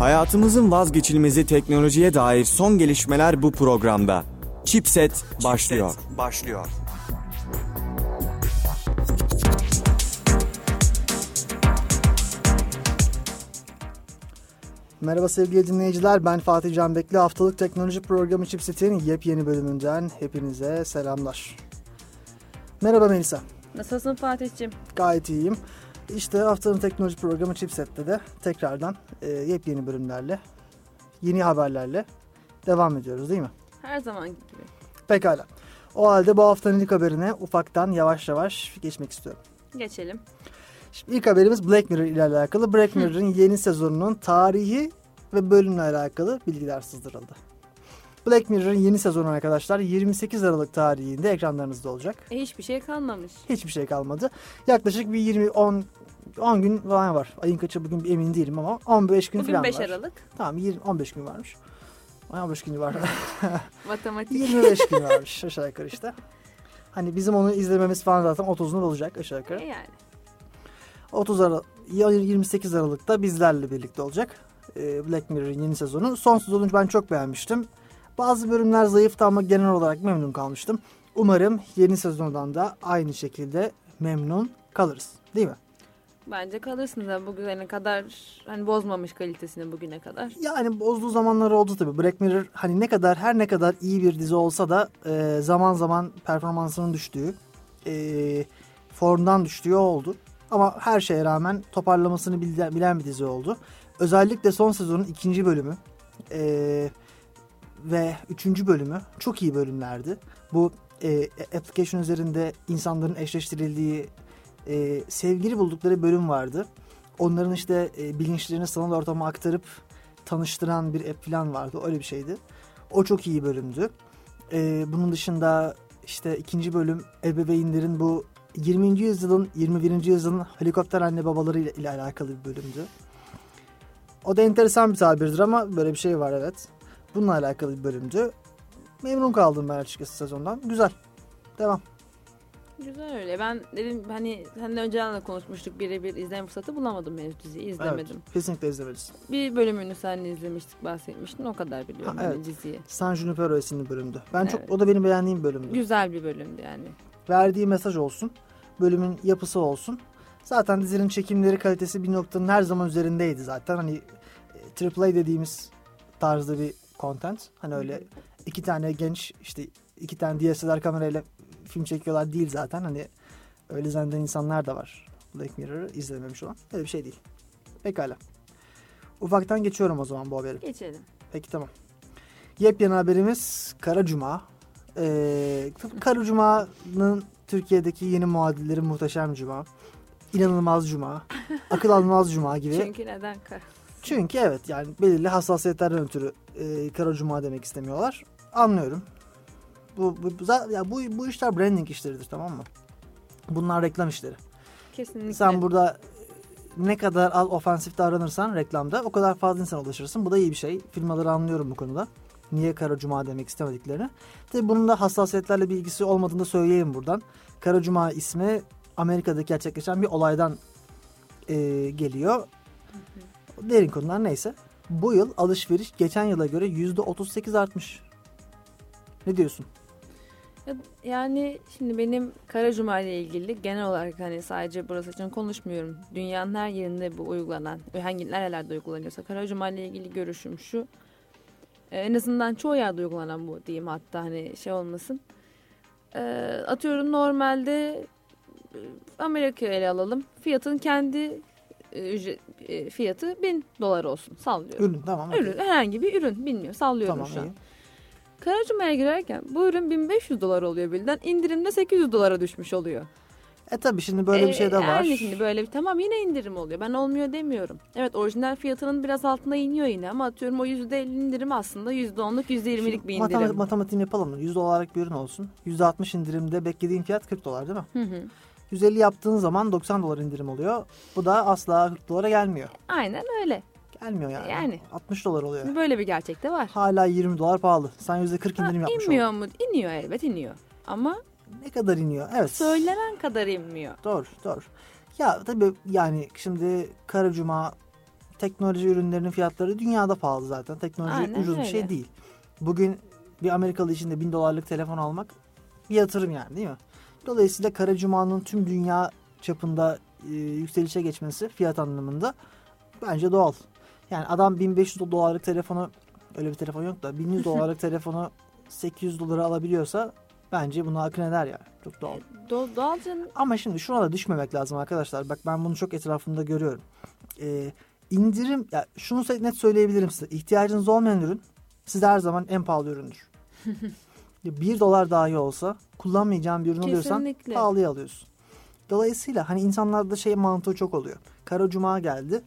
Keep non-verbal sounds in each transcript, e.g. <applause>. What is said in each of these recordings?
Hayatımızın vazgeçilmezi teknolojiye dair son gelişmeler bu programda. Chipset başlıyor. Chipset başlıyor. Merhaba sevgili dinleyiciler, ben Fatih Can Bekli. Haftalık teknoloji programı Chipset'in yepyeni bölümünden hepinize selamlar. Merhaba Melisa. Nasılsın Fatih'ciğim? Gayet iyiyim. İşte haftanın teknoloji programı Chipset'te de tekrardan e, yepyeni bölümlerle, yeni haberlerle devam ediyoruz değil mi? Her zaman gibi. Pekala. O halde bu haftanın ilk haberine ufaktan yavaş yavaş geçmek istiyorum. Geçelim. Şimdi ilk haberimiz Black Mirror ile alakalı. Black Mirror'ın yeni sezonunun tarihi ve bölümle alakalı bilgiler sızdırıldı. Black Mirror'ın yeni sezonu arkadaşlar 28 Aralık tarihinde ekranlarınızda olacak. E, hiçbir şey kalmamış. Hiçbir şey kalmadı. Yaklaşık bir 20 10 10 gün falan var. Ayın kaçı bugün emin değilim ama 15 gün Bugün falan 5 var. Aralık. Tamam 20 15 gün varmış. Ay, 15 gün var. <laughs> Matematik. 25 gün varmış aşağı yukarı işte. Hani bizim onu izlememiz falan zaten 30'unu bulacak aşağı yukarı. E yani. 30 Aralık, 28 Aralık'ta bizlerle birlikte olacak. Ee, Black Mirror'ın yeni sezonu. Son sezonu ben çok beğenmiştim. Bazı bölümler zayıftı ama genel olarak memnun kalmıştım. Umarım yeni sezondan da aynı şekilde memnun kalırız. Değil mi? Bence kalırsın da bugüne kadar hani bozmamış kalitesini bugüne kadar. Yani bozduğu zamanlar oldu tabii. Black Mirror hani ne kadar her ne kadar iyi bir dizi olsa da e, zaman zaman performansının düştüğü, e, formdan düştüğü oldu. Ama her şeye rağmen toparlamasını bilen, bilen bir dizi oldu. Özellikle son sezonun ikinci bölümü e, ve üçüncü bölümü çok iyi bölümlerdi. Bu e, application üzerinde insanların eşleştirildiği e, sevgili buldukları bölüm vardı. Onların işte e, bilinçlerini sanal ortama aktarıp tanıştıran bir app falan vardı. Öyle bir şeydi. O çok iyi bölümdü. E, bunun dışında işte ikinci bölüm ebeveynlerin bu 20. yüzyılın 21. yüzyılın helikopter anne babaları ile, ile alakalı bir bölümdü. O da enteresan bir tabirdir ama böyle bir şey var evet. Bununla alakalı bir bölümdü. Memnun kaldım ben açıkçası sezondan. Güzel. Devam. Güzel öyle. Ben dedim hani senden önceden de konuşmuştuk birebir izleme fırsatı bulamadım henüz diziyi izlemedim. Evet, kesinlikle izlemelisin. Bir bölümünü seninle izlemiştik bahsetmiştin o kadar biliyorum Ha, evet. diziyi. San Junipero isimli bölümdü. Ben çok Evet. o da benim beğendiğim bölümdü. Güzel bir bölümdü yani. verdiği mesaj olsun. Bölümün yapısı olsun. Zaten dizinin çekimleri kalitesi bir noktanın her zaman üzerindeydi zaten. Hani e, AAA dediğimiz tarzda bir content. Hani öyle iki tane genç işte iki tane DSLR kamerayla film çekiyorlar değil zaten. Hani öyle zanneden insanlar da var. Black Mirror'ı izlememiş olan. Öyle bir şey değil. Pekala. Ufaktan geçiyorum o zaman bu haberi. Geçelim. Peki tamam. Yepyeni haberimiz Kara Cuma. Ee, Kara Cuma'nın Türkiye'deki yeni muadilleri Muhteşem Cuma. İnanılmaz Cuma. <laughs> Akıl almaz Cuma gibi. Çünkü, Çünkü neden kar? evet yani belirli hassasiyetlerden ötürü e, Kara Cuma demek istemiyorlar. Anlıyorum. Bu, bu, bu, ya bu, bu işler branding işleridir tamam mı? Bunlar reklam işleri. Kesinlikle. Sen burada ne kadar az ofansif davranırsan reklamda o kadar fazla insana ulaşırsın. Bu da iyi bir şey. Firmaları anlıyorum bu konuda. Niye Kara Cuma demek istemediklerini. Tabii bunun da hassasiyetlerle bir ilgisi olmadığını da söyleyeyim buradan. Kara Cuma ismi Amerika'da gerçekleşen bir olaydan e, geliyor. Derin konular neyse. Bu yıl alışveriş geçen yıla göre %38 artmış. Ne diyorsun? Ya- Yani şimdi benim Kara Cuma ile ilgili genel olarak hani sadece burası için konuşmuyorum. Dünyanın her yerinde bu uygulanan hangi nerelerde uygulanıyorsa Kara Cuma ile ilgili görüşüm şu. Ee, En azından çoğu yerde uygulanan bu diyeyim hatta hani şey olmasın. Ee, atıyorum normalde e, Amerika'yı ele alalım. Fiyatın kendi e, ücret, e, fiyatı 1000 dolar olsun sallıyorum. Ürün tamam. Ürün herhangi bir ürün bilmiyorum sallıyorum Tamam şu an. iyi. Karacuma'ya girerken bu ürün 1500 dolar oluyor birden. indirimde 800 dolara düşmüş oluyor. E tabii şimdi böyle bir Ee, şey de var. Yani şimdi böyle bir tamam yine indirim oluyor. Ben olmuyor demiyorum. Evet orijinal fiyatının biraz altına iniyor yine ama atıyorum o %50 indirim aslında %10'luk %20'lik bir indirim. Matematik, matematiğini yapalım mı? 100 dolarlık bir ürün olsun. %60 indirimde beklediğin fiyat 40 dolar değil mi? Hı hı. 150 yaptığın zaman 90 dolar indirim oluyor. Bu da asla 40 dolara gelmiyor. Aynen öyle. Gelmiyor yani. Yani. 60 dolar oluyor. Böyle bir gerçek de var. Hala 20 dolar pahalı. Sen %40 Ha, indirim yapmış inmiyor oldun. mu? İniyor elbet iniyor. Ama Ne kadar iniyor? Evet. söylenen kadar inmiyor. Doğru, doğru. Ya tabii yani şimdi Kara Cuma teknoloji ürünlerinin fiyatları dünyada pahalı zaten. Teknoloji Aynen ucuz bir şey öyle. değil. Bugün bir Amerikalı için de bin dolarlık telefon almak bir yatırım yani değil mi? Dolayısıyla Kara Cuma'nın tüm dünya çapında e, yükselişe geçmesi fiyat anlamında bence doğal. Yani adam 1500 dolarlık telefonu öyle bir telefon yok da 1100 dolarlık <laughs> telefonu 800 dolara alabiliyorsa bence buna akın eder yani. Çok doğal. Do- doğal canım. Ama şimdi şuna da düşmemek lazım arkadaşlar. Bak ben bunu çok etrafımda görüyorum. Ee, indirim, ya şunu net söyleyebilirim size. İhtiyacınız olmayan ürün size her zaman en pahalı üründür. <laughs> Ya bir dolar dahi olsa kullanmayacağın bir ürün alıyorsan pahalıya alıyorsun. Dolayısıyla hani insanlarda şey mantığı çok oluyor. Kara Cuma geldi.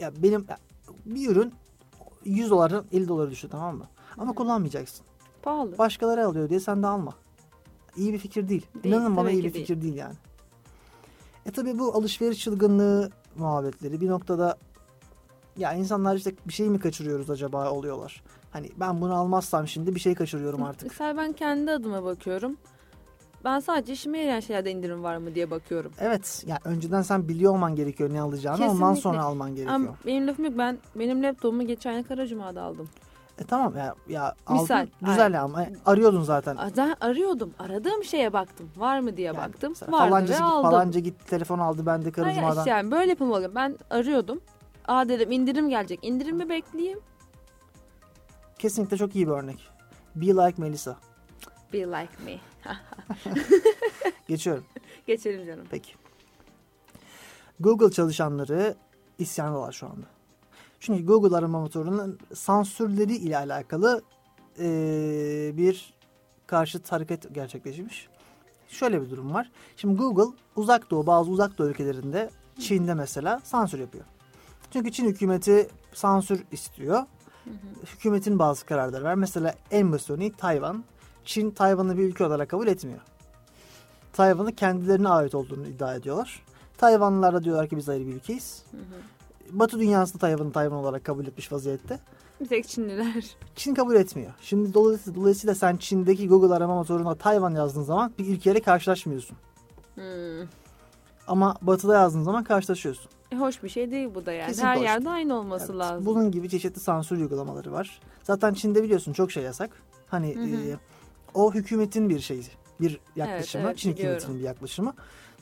Ya benim ya bir ürün 100 dolardan 50 dolara düştü tamam mı? Ama kullanmayacaksın. Pahalı. Başkaları alıyor diye sen de alma. İyi bir fikir değil. Değil, İnanın bana iyi bir değil. fikir değil yani. E tabi bu alışveriş çılgınlığı muhabbetleri bir noktada ya insanlar işte bir şey mi kaçırıyoruz acaba oluyorlar. Hani ben bunu almazsam şimdi bir şey kaçırıyorum artık. Mesela ben kendi adıma bakıyorum. Ben sadece işime yarayan şeylerde indirim var mı diye bakıyorum. Evet yani önceden sen biliyor olman gerekiyor ne alacağını ondan Kesinlikle. sonra alman gerekiyor. Ama benim lafım yok. Ben benim laptopumu geçen yıl Karacuma'da aldım. E tamam ya, ya Misal, aldın, güzel ya ama e, arıyordun zaten. Ben arıyordum. Aradığım şeye baktım. Var mı diye Yani baktım. Vardı falanca, ve git- aldım. falanca gitti telefon aldı ben de Hayır Karacuma'dan. işte yani böyle yapılmalı. Ben arıyordum. Aa dedim indirim gelecek. İndirimi bekleyeyim. Kesinlikle çok iyi bir örnek. Be like Melissa. Be like me. <laughs> Geçiyorum. Geçelim canım. Peki. Google çalışanları isyandalar şu anda. Çünkü Google arama motorunun sansürleri ile alakalı eee, bir karşıt hareket gerçekleşmiş. Şöyle bir durum var. Şimdi Google uzak doğu bazı uzak doğu ülkelerinde Çin'de mesela sansür yapıyor. Çünkü Çin hükümeti sansür istiyor. Hükümetin bazı kararları var. Mesela en basiti Tayvan. Çin Tayvan'ı bir ülke olarak kabul etmiyor. Tayvan'ı kendilerine ait olduğunu iddia ediyorlar. Tayvanlılar da diyorlar ki biz ayrı bir ülkeyiz. Batı dünyası da Tayvan'ı Tayvan olarak kabul etmiş vaziyette. Bir tek Çinliler. Çin kabul etmiyor. Şimdi dolayısıyla, dolayısıyla sen Çin'deki Google arama motoruna Tayvan yazdığın zaman bir ülkeyle karşılaşmıyorsun. Hmm. Ama Batı'da yazdığın zaman karşılaşıyorsun. E, hoş bir şey değil bu da yani. Kesinlikle Her hoş yerde değil. aynı olması Evet, lazım. Bunun gibi çeşitli sansür uygulamaları var. Zaten Çin'de biliyorsun çok şey yasak. Hani Hı hı. e, o hükümetin bir şeyi, bir yaklaşımı, evet, Çin biliyorum. hükümetinin bir yaklaşımı.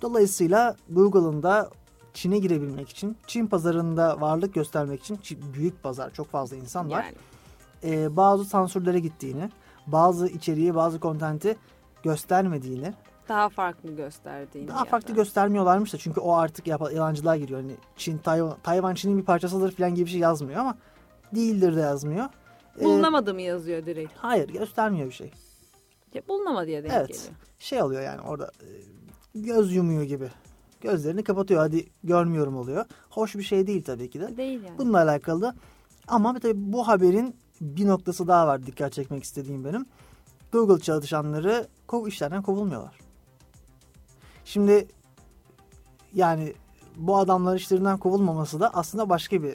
Dolayısıyla Google'ın da Çin'e girebilmek için, Çin pazarında varlık göstermek için, Çin- büyük pazar, çok fazla insan var. Yani. e, bazı sansürlere gittiğini, bazı içeriği, bazı kontenti göstermediğini, Daha farklı gösterdiğini. daha farklı da. göstermiyorlarmış da çünkü o artık yalancılığa giriyor. Hani Çin, Tayvan, Tayvan Çin'in bir parçasıdır falan gibi bir şey yazmıyor ama değildir de yazmıyor. E, Bulunamadı mı yazıyor direkt. hayır göstermiyor bir şey. Ya, bulunamadı ya denk Evet. geliyor. Şey oluyor yani orada e, göz yumuyor gibi. Gözlerini kapatıyor hadi görmüyorum oluyor. Hoş bir şey değil tabii ki de. Değil yani. Bununla alakalı da ama tabii bu haberin bir noktası daha var dikkat çekmek istediğim benim. Google çalışanları kov işlerden kovulmuyorlar. Şimdi yani bu adamların işlerinden kovulmaması da aslında başka bir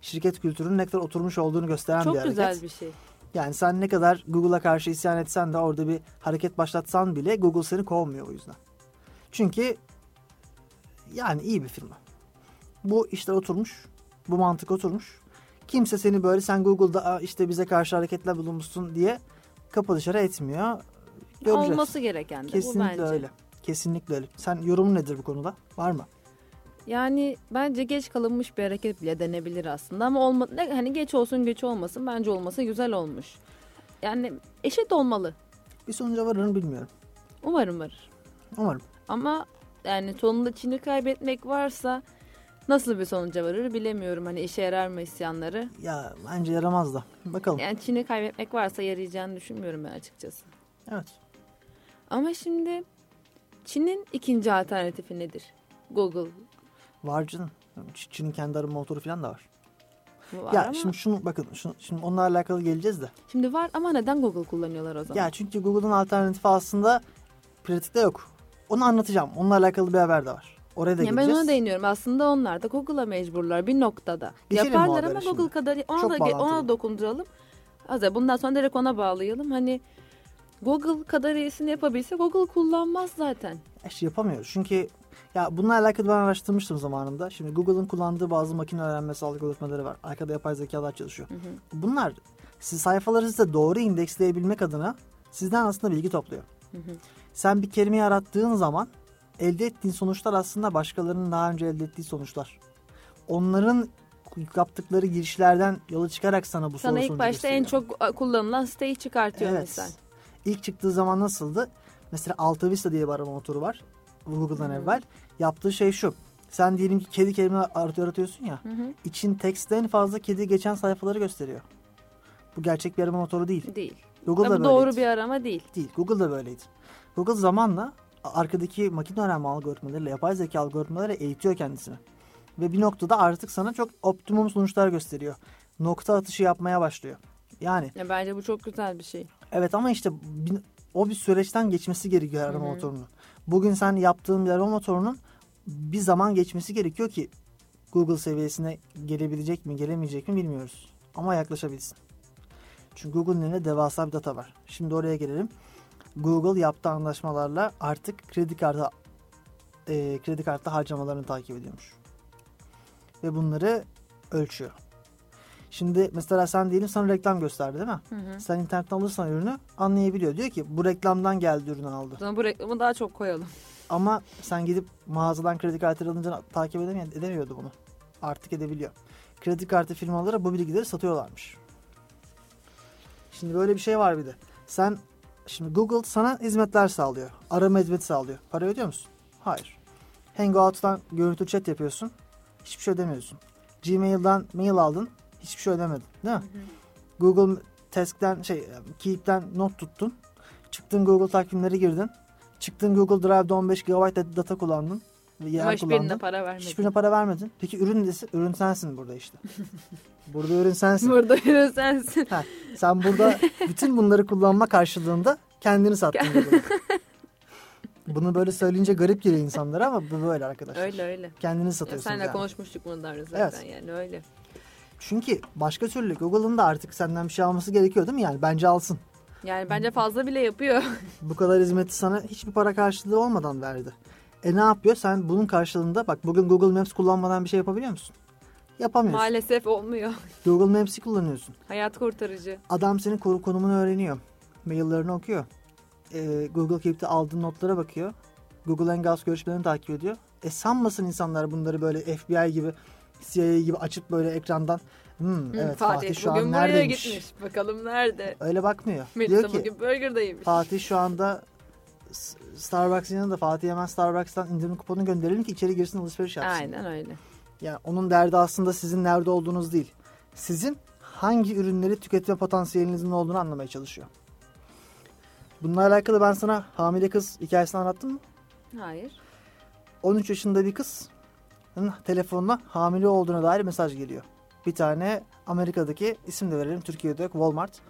şirket kültürünün ne kadar oturmuş olduğunu gösteren bir Çok hareket. güzel bir şey. Yani sen ne kadar Google'a karşı isyan etsen de orada bir hareket başlatsan bile Google seni kovmuyor o yüzden. Çünkü yani iyi bir firma. Bu işler oturmuş. Bu mantık oturmuş. Kimse seni böyle sen Google'da "Aa, işte bize karşı hareketler bulunmuşsun diye kapı dışarı etmiyor. Göreceğiz. Olması gereken de bu Kesinlikle bence. öyle. Kesinlikle öyle. Sen yorumun nedir bu konuda? Var mı? Yani bence geç kalınmış bir hareket bile denebilir aslında ama olma, ne, hani geç olsun geç olmasın bence olması güzel olmuş. Yani eşit olmalı. Bir sonuca varır bilmiyorum. Umarım varır. Umarım. Ama yani sonunda Çin'i kaybetmek varsa nasıl bir sonuca varır bilemiyorum. Hani işe yarar mı isyanları? Ya bence yaramaz da. Bakalım. Yani Çin'i kaybetmek varsa yarayacağını düşünmüyorum ben açıkçası. Evet. Ama şimdi Çin'in ikinci alternatifi nedir? Google Var canım. Çin'in kendi arama motoru falan da var. var ya ama şimdi şunu bakın şunu, şimdi onunla alakalı geleceğiz de. şimdi var ama neden Google kullanıyorlar o zaman? Ya çünkü Google'ın alternatifi aslında pratikte yok. Onu anlatacağım. Onunla alakalı bir haber de var. Oraya da Ya ben geleceğiz. ona değiniyorum. Aslında onlar da Google'a mecburlar bir noktada. Geçelim bu Yaparlar ama şimdi. Google kadar ona Çok da bağlantılı. ona dokunduralım. Hazır bundan sonra direkt ona bağlayalım. Hani Google kadar iyisini yapabilse Google kullanmaz zaten. İşte yapamıyoruz. Çünkü Ya bununla alakalı ben araştırmıştım zamanında. Şimdi Google'ın kullandığı bazı makine öğrenmesi algoritmaları var. Arkada yapay zekalar çalışıyor. Bunlar siz sayfaları size doğru indeksleyebilmek adına sizden aslında bilgi topluyor. Sen bir kelimeyi arattığın zaman elde ettiğin sonuçlar aslında başkalarının daha önce elde ettiği sonuçlar. Onların yaptıkları girişlerden yola çıkarak sana bu Sana soru ilk başta en gösteriyor. çok kullanılan siteyi çıkartıyor Evet. mesela. İlk çıktığı zaman nasıldı? Mesela Alta Vista diye bir arama motoru var. Google'dan evvel. Yaptığı şey şu. Sen diyelim ki kedi kelime arat- aratıyorsun ya. için tekste en fazla kedi geçen sayfaları gösteriyor. Bu gerçek bir arama motoru değil. Değil. Google da Bu doğru böyleydi. bir arama değil. Değil. Google da böyleydi. Google zamanla arkadaki makine öğrenme algoritmalarıyla, yapay zeka algoritmalarıyla eğitiyor kendisini. Ve bir noktada artık sana çok optimum sonuçlar gösteriyor. Nokta atışı yapmaya başlıyor. Yani Ya bence bu çok güzel bir şey. Evet ama işte o bir süreçten geçmesi gerekiyor arama motorunun. Bugün sen yaptığın bir arama motorunun bir zaman geçmesi gerekiyor ki Google seviyesine gelebilecek mi gelemeyecek mi bilmiyoruz. Ama yaklaşabilsin. Çünkü Google'ın elinde devasa bir data var. Şimdi oraya gelelim. Google yaptığı anlaşmalarla artık kredi kartı e, kredi kartı harcamalarını takip ediyormuş. Ve bunları ölçüyor. Şimdi mesela sen diyelim sana reklam gösterdi değil mi? Sen internetten alırsan ürünü anlayabiliyor. Diyor ki bu reklamdan geldi ürünü aldı. Zaman bu reklamı daha çok koyalım. Ama sen gidip mağazadan kredi kartı alınca takip edemiyor, edemiyordu bunu. Artık edebiliyor. Kredi kartı firmaları bu bilgileri satıyorlarmış. Şimdi böyle bir şey var bir de. Sen şimdi Google sana hizmetler sağlıyor. Arama hizmeti sağlıyor. Para ödüyor musun? Hayır. Hangout'tan görüntü chat yapıyorsun. Hiçbir şey ödemiyorsun. Gmail'dan mail aldın. Hiçbir şey ödemedin. Değil mi? Google Task'ten şey Keep'ten not tuttun. Çıktın Google takvimleri girdin. Çıktın Google Drive'da 15 GB data kullandın. Ve yer Ama hiçbirine kullandın. para vermedi. Hiçbirine para vermedin. Peki ürün nesi? Ürün sensin burada işte. <laughs> burada ürün sensin. Burada yürü sensin. Ha, sen burada bütün bunları kullanma karşılığında kendini sattın. <laughs> Bunu böyle söyleyince garip geliyor insanlara ama böyle arkadaşlar. öyle öyle. Kendini Ya satıyorsun. senle yani. konuşmuştuk bunu daha zaten Evet. yani öyle. Çünkü başka türlü Google'ın da artık senden bir şey alması gerekiyor değil mi? Yani bence alsın. Yani bence fazla bile yapıyor. <laughs> Bu kadar hizmeti sana hiçbir para karşılığı olmadan verdi. E ne yapıyor? Sen bunun karşılığında bak bugün Google Maps kullanmadan bir şey yapabiliyor musun? Yapamıyorsun. Maalesef olmuyor. <laughs> Google Maps'i kullanıyorsun. Hayat kurtarıcı. Adam senin konu- konumunu öğreniyor. Maillerini okuyor. Ee, Google Keep'te aldığın notlara bakıyor. Google Hangouts görüşmelerini takip ediyor. E sanmasın insanlar bunları böyle FBI gibi CIA gibi açıp böyle ekrandan hmm, Hı, evet Fatih, şu bugün an neredeymiş? gitmiş. Bakalım nerede? Öyle bakmıyor. Melisa Diyor ki bugün burgerdaymış. Fatih şu anda Starbucks'ın yanında Fatih hemen Starbucks'tan indirim kuponu gönderelim ki içeri girsin alışveriş yapsın. Aynen öyle. Yani onun derdi aslında sizin nerede olduğunuz değil. Sizin hangi ürünleri tüketme potansiyelinizin olduğunu anlamaya çalışıyor. Bununla alakalı ben sana hamile kız hikayesini anlattım mı? Hayır. 13 yaşında bir kız telefonuna hamile olduğuna dair mesaj geliyor. Bir tane Amerika'daki isim de verelim Türkiye'de yok Walmart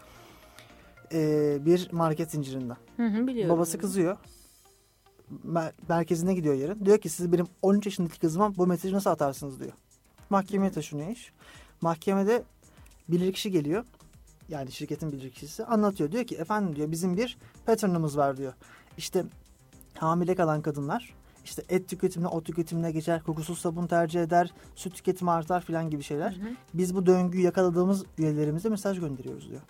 ee, bir market zincirinden. Hı hı, biliyorum. Babası kızıyor. Mer- merkezine gidiyor yarın. Diyor ki siz benim 13 yaşındaki kızıma bu mesajı nasıl atarsınız diyor. Mahkemeye taşınıyor iş. Mahkemede bilirkişi geliyor. Yani şirketin bilirkişisi anlatıyor. Diyor ki efendim diyor bizim bir pattern'ımız var diyor. İşte hamile kalan kadınlar işte et tüketimine, ot tüketimine geçer, kokusuz sabun tercih eder, süt tüketimi artar filan gibi şeyler. Biz bu döngüyü yakaladığımız üyelerimize mesaj gönderiyoruz diyor.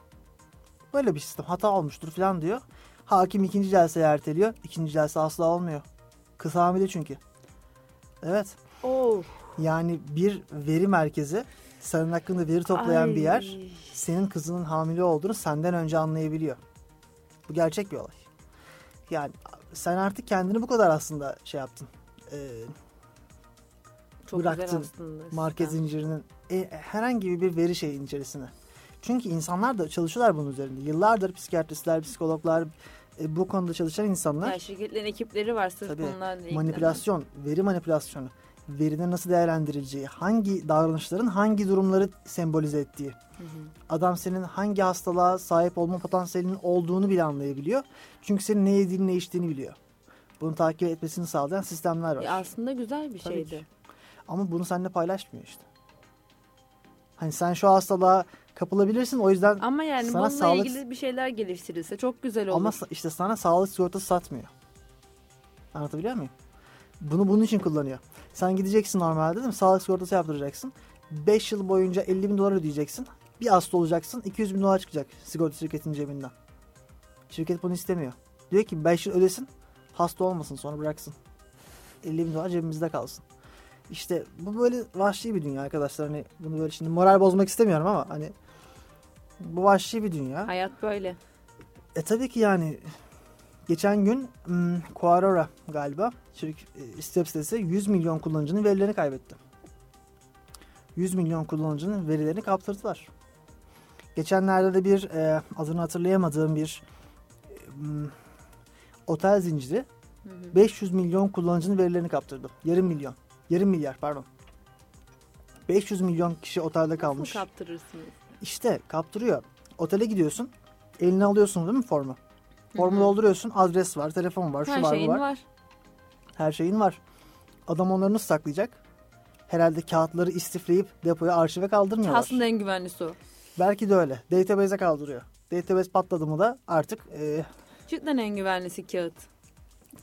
Böyle bir sistem hata olmuştur filan diyor. Hakim ikinci celseye erteliyor. İkinci celse asla olmuyor. Kız hamile çünkü. Evet. Oh. Yani bir veri merkezi senin hakkında veri toplayan Ay. bir yer senin kızının hamile olduğunu senden önce anlayabiliyor. Bu gerçek bir olay. Yani sen artık kendini bu kadar aslında şey yaptın. Ee, Çok bıraktın market zincirinin e, herhangi bir veri şeyin içerisine. Çünkü insanlar da çalışıyorlar bunun üzerinde. Yıllardır psikiyatristler, psikologlar, e, bu konuda çalışan insanlar Ya şirketlerin ekipleri var sırf Tabii, bunlarla ilgilenen. manipülasyon, veri manipülasyonu, verinin nasıl değerlendirileceği, hangi davranışların hangi durumları sembolize ettiği. Adam senin hangi hastalığa sahip olma potansiyelinin olduğunu bile anlayabiliyor. Çünkü senin ne yediğini ne içtiğini biliyor. Bunu takip etmesini sağlayan sistemler var. Ya aslında güzel bir Tabii şeydi. ki. Ama bunu seninle paylaşmıyor işte. Hani sen şu hastalığa kapılabilirsin o yüzden Ama yani Sana bununla sağlık- ilgili bir şeyler geliştirilse çok güzel olur. ama işte sana sağlık sigortası satmıyor. Anlatabiliyor muyum? Bunu bunun için kullanıyor. Sen gideceksin normalde değil mi? Sağlık sigortası yaptıracaksın. 5 yıl boyunca 50 bin dolar ödeyeceksin. Bir hasta olacaksın 200 bin dolar çıkacak sigorta şirketinin cebinden. Şirket bunu istemiyor. Diyor ki 5 yıl ödesin hasta olmasın sonra bıraksın. 50 bin dolar cebimizde kalsın. İşte bu böyle vahşi bir dünya arkadaşlar. Hani bunu böyle şimdi moral bozmak istemiyorum ama hani bu vahşi bir dünya. Hayat böyle. E tabii ki yani geçen gün hmm, Quora galiba şirk, e, step sitesi 100 milyon kullanıcının verilerini kaybetti. 100 milyon kullanıcının verilerini kaptırdılar. Geçenlerde de bir e, adını hatırlayamadığım bir e, hmm, otel zinciri Hı hı. 500 milyon kullanıcının verilerini kaptırdı. Yarım milyon. Yarım milyar pardon. 500 milyon kişi otelde kalmış. Nasıl kaptırırsınız? İşte kaptırıyor. Otele gidiyorsun. Eline alıyorsun değil mi formu? Formu dolduruyorsun. Adres var, telefon var, şu Her var, bu var. var. Her şeyin var. Adam onları nasıl saklayacak? Herhalde kağıtları istifleyip depoya arşive kaldırmıyorlar. Aslında en güvenlisi o. Belki de öyle. Database'e kaldırıyor. Database patladı mı da artık e, Cidden en güvenlisi kağıt.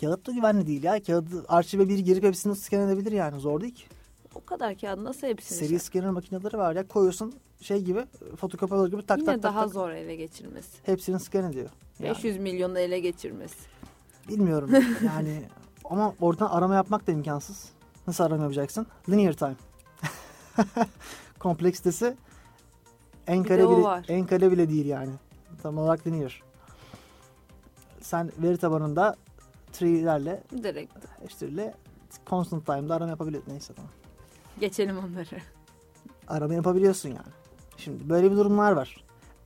kağıt da güvenli değil ya. Kağıdı arşive bir girip hepsini scan edebilir yani. Zor değil ki. O kadar kağıt nasıl hepsini Seri şey- scanner makineleri var ya. Koyuyorsun şey gibi fotokopi alır gibi tak Yine tak tak daha tak. zor ele geçirmesi. Hepsini scan ediyor. Yani. 500 milyonu ele geçirmesi. Bilmiyorum <laughs> yani ama oradan arama yapmak da imkansız. Nasıl arama yapacaksın? Linear time. <laughs> Kompleksitesi en Bir kare bile, en kare bile değil yani. Tam olarak linear. Sen veri tabanında tree'lerle Direkt eşittirle constant time'da arama yapabiliyorsun. Neyse tamam. Geçelim onları. Arama yapabiliyorsun yani. Şimdi böyle bir durumlar var.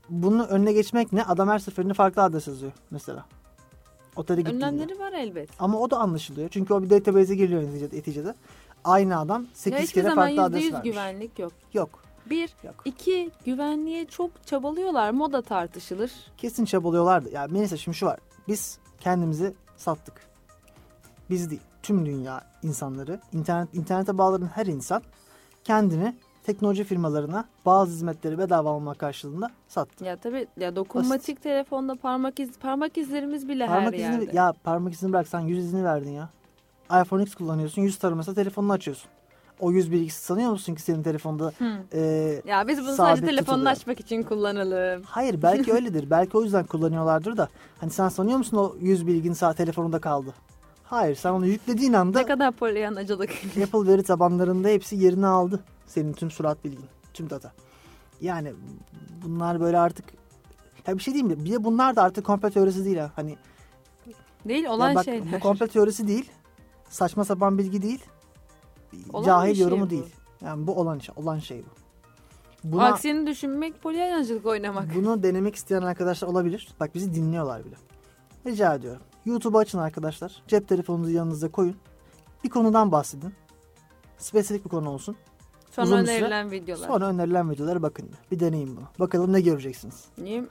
Bunun önüne geçmek ne? Adam her seferinde farklı adres yazıyor mesela. Otele gittiğinde. Önlemleri var elbet. Ama o da anlaşılıyor. Çünkü o bir database'e geliyor neticede. Aynı adam 8 Ya hiçbir kere farklı adres %100 vermiş. güvenlik yok. Yok. Bir, Yok. iki güvenliğe çok çabalıyorlar. Moda tartışılır. Kesin çabalıyorlardı. Ya Melisa şimdi şu var. Biz kendimizi sattık. Biz değil. Tüm dünya insanları, internet internete bağlanan her insan kendini teknoloji firmalarına bazı hizmetleri bedava almak karşılığında sattı. Ya tabii ya dokunmatik telefonda parmak iz parmak izlerimiz bile Parmak her izini yerde. ya parmak izini bırak sen yüz izini verdin ya. iPhone X kullanıyorsun. Yüz taraması telefonunu açıyorsun. O yüz bilgisi sanıyor musun ki senin telefonda Hı. e, Ya biz bunu sadece telefonunu açmak için kullanalım. Hayır belki öyledir. belki o yüzden kullanıyorlardır da. Hani sen sanıyor musun o 100 bilgin sağ telefonunda kaldı? Hayır sen onu yüklediğin anda Ne kadar polyanacılık. <laughs> Apple veri tabanlarında hepsi yerini aldı. Senin tüm surat bilgin, tüm data. Yani bunlar böyle artık ya bir şey diyeyim mi? Bir de bunlar da artık komplo teorisi değil ha. Hani Değil olan bak, şeyler. bu komplo teorisi değil. Saçma sapan bilgi değil. Olan cahil şey yorumu bu. değil. Yani bu olan şey, olan şey bu. Buna, Aksini düşünmek polyanacılık oynamak. Bunu denemek isteyen arkadaşlar olabilir. Bak bizi dinliyorlar bile. Rica ediyorum. YouTube'u açın arkadaşlar. Cep telefonunuzu yanınıza koyun. Bir konudan bahsedin. Spesifik bir konu olsun. Sonra uzun bir süre, önerilen videolar. Sonra önerilen videolara bakın. bir. Bir deneyin bunu. Bakalım ne göreceksiniz. Niye?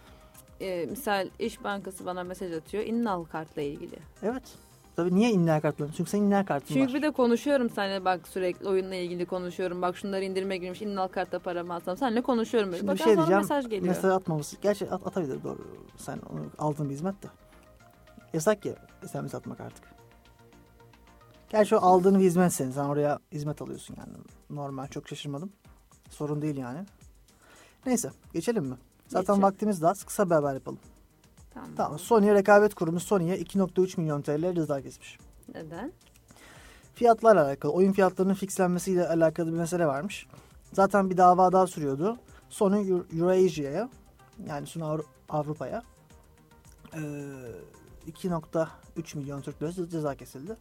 Ee, misal İş Bankası bana mesaj atıyor. İnnal kartla ilgili. Evet. Tabii niye inler kartlarını? Çünkü senin inler kartın Çünkü var. bir de konuşuyorum seninle bak sürekli oyunla ilgili konuşuyorum. Bak şunları indirime girmiş. İnnal kartta paramı alsam. Seninle konuşuyorum. Böyle. Şimdi bir Bak şey diyeceğim. mesaj geliyor. Mesaj atmaması. Gerçi at, atabilir doğru. Sen onu aldığın bir hizmet de. Yasak ya SMS atmak artık. Gerçi o aldığın bir hizmet senin. Sen oraya hizmet alıyorsun yani. Normal çok şaşırmadım. Sorun değil yani. Neyse geçelim mi? Zaten Geçelim. vaktimiz daha az. Kısa bir haber yapalım. Tamam. Tamam. Sony rekabet kurumu Sony'ye 2.3 milyon TL ceza kesmiş. Neden? Fiyatlarla alakalı, oyun fiyatlarının fixlenmesiyle alakalı bir mesele varmış. Zaten bir dava daha sürüyordu. Sony Eurasia'ya yani Avru- Avrupa'ya 2.3 milyon Türk lirası ceza kesildi.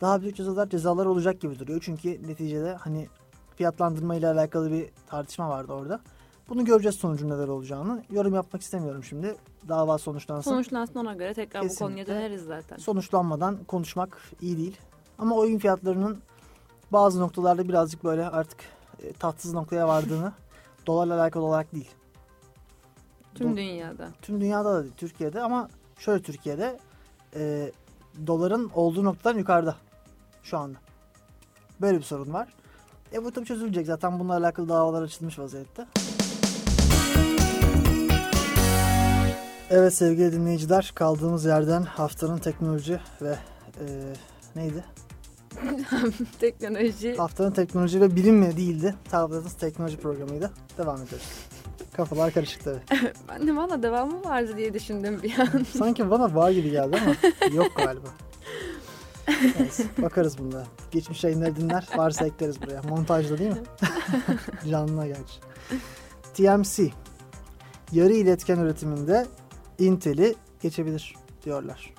Daha büyük cezalar cezalar olacak gibi duruyor. Çünkü neticede hani fiyatlandırma ile alakalı bir tartışma vardı orada. Bunu göreceğiz sonucun neler olacağını. Yorum yapmak istemiyorum şimdi. Dava sonuçlansın. Sonuçlansın ona göre tekrar bu Kesinlikle. konuya döneriz zaten. sonuçlanmadan konuşmak iyi değil. Ama oyun fiyatlarının bazı noktalarda birazcık böyle artık e, tatsız noktaya vardığını <laughs> dolarla alakalı olarak değil. Tüm Do- dünyada. Tüm dünyada da değil, Türkiye'de ama şöyle Türkiye'de e, doların olduğu noktadan yukarıda şu anda. Böyle bir sorun var. E bu tabii çözülecek. Zaten bununla alakalı davalar açılmış vaziyette. Evet sevgili dinleyiciler kaldığımız yerden haftanın teknoloji ve e, neydi? <laughs> Teknoloji. Haftanın teknoloji ve bilim mi değildi. Tablet'ın teknoloji programıydı. Devam ediyoruz. Kafalar karışık tabii. <laughs> Ben de valla devamı vardı diye düşündüm bir an. <laughs> Sanki bana var gibi geldi ama <laughs> yok galiba. Neyse, bakarız bunda. Geçmiş yayınları dinler. Varsa ekleriz buraya. Montajda değil mi? Canlına gerçi. TMC. Yarı iletken üretiminde Intel'i geçebilir diyorlar.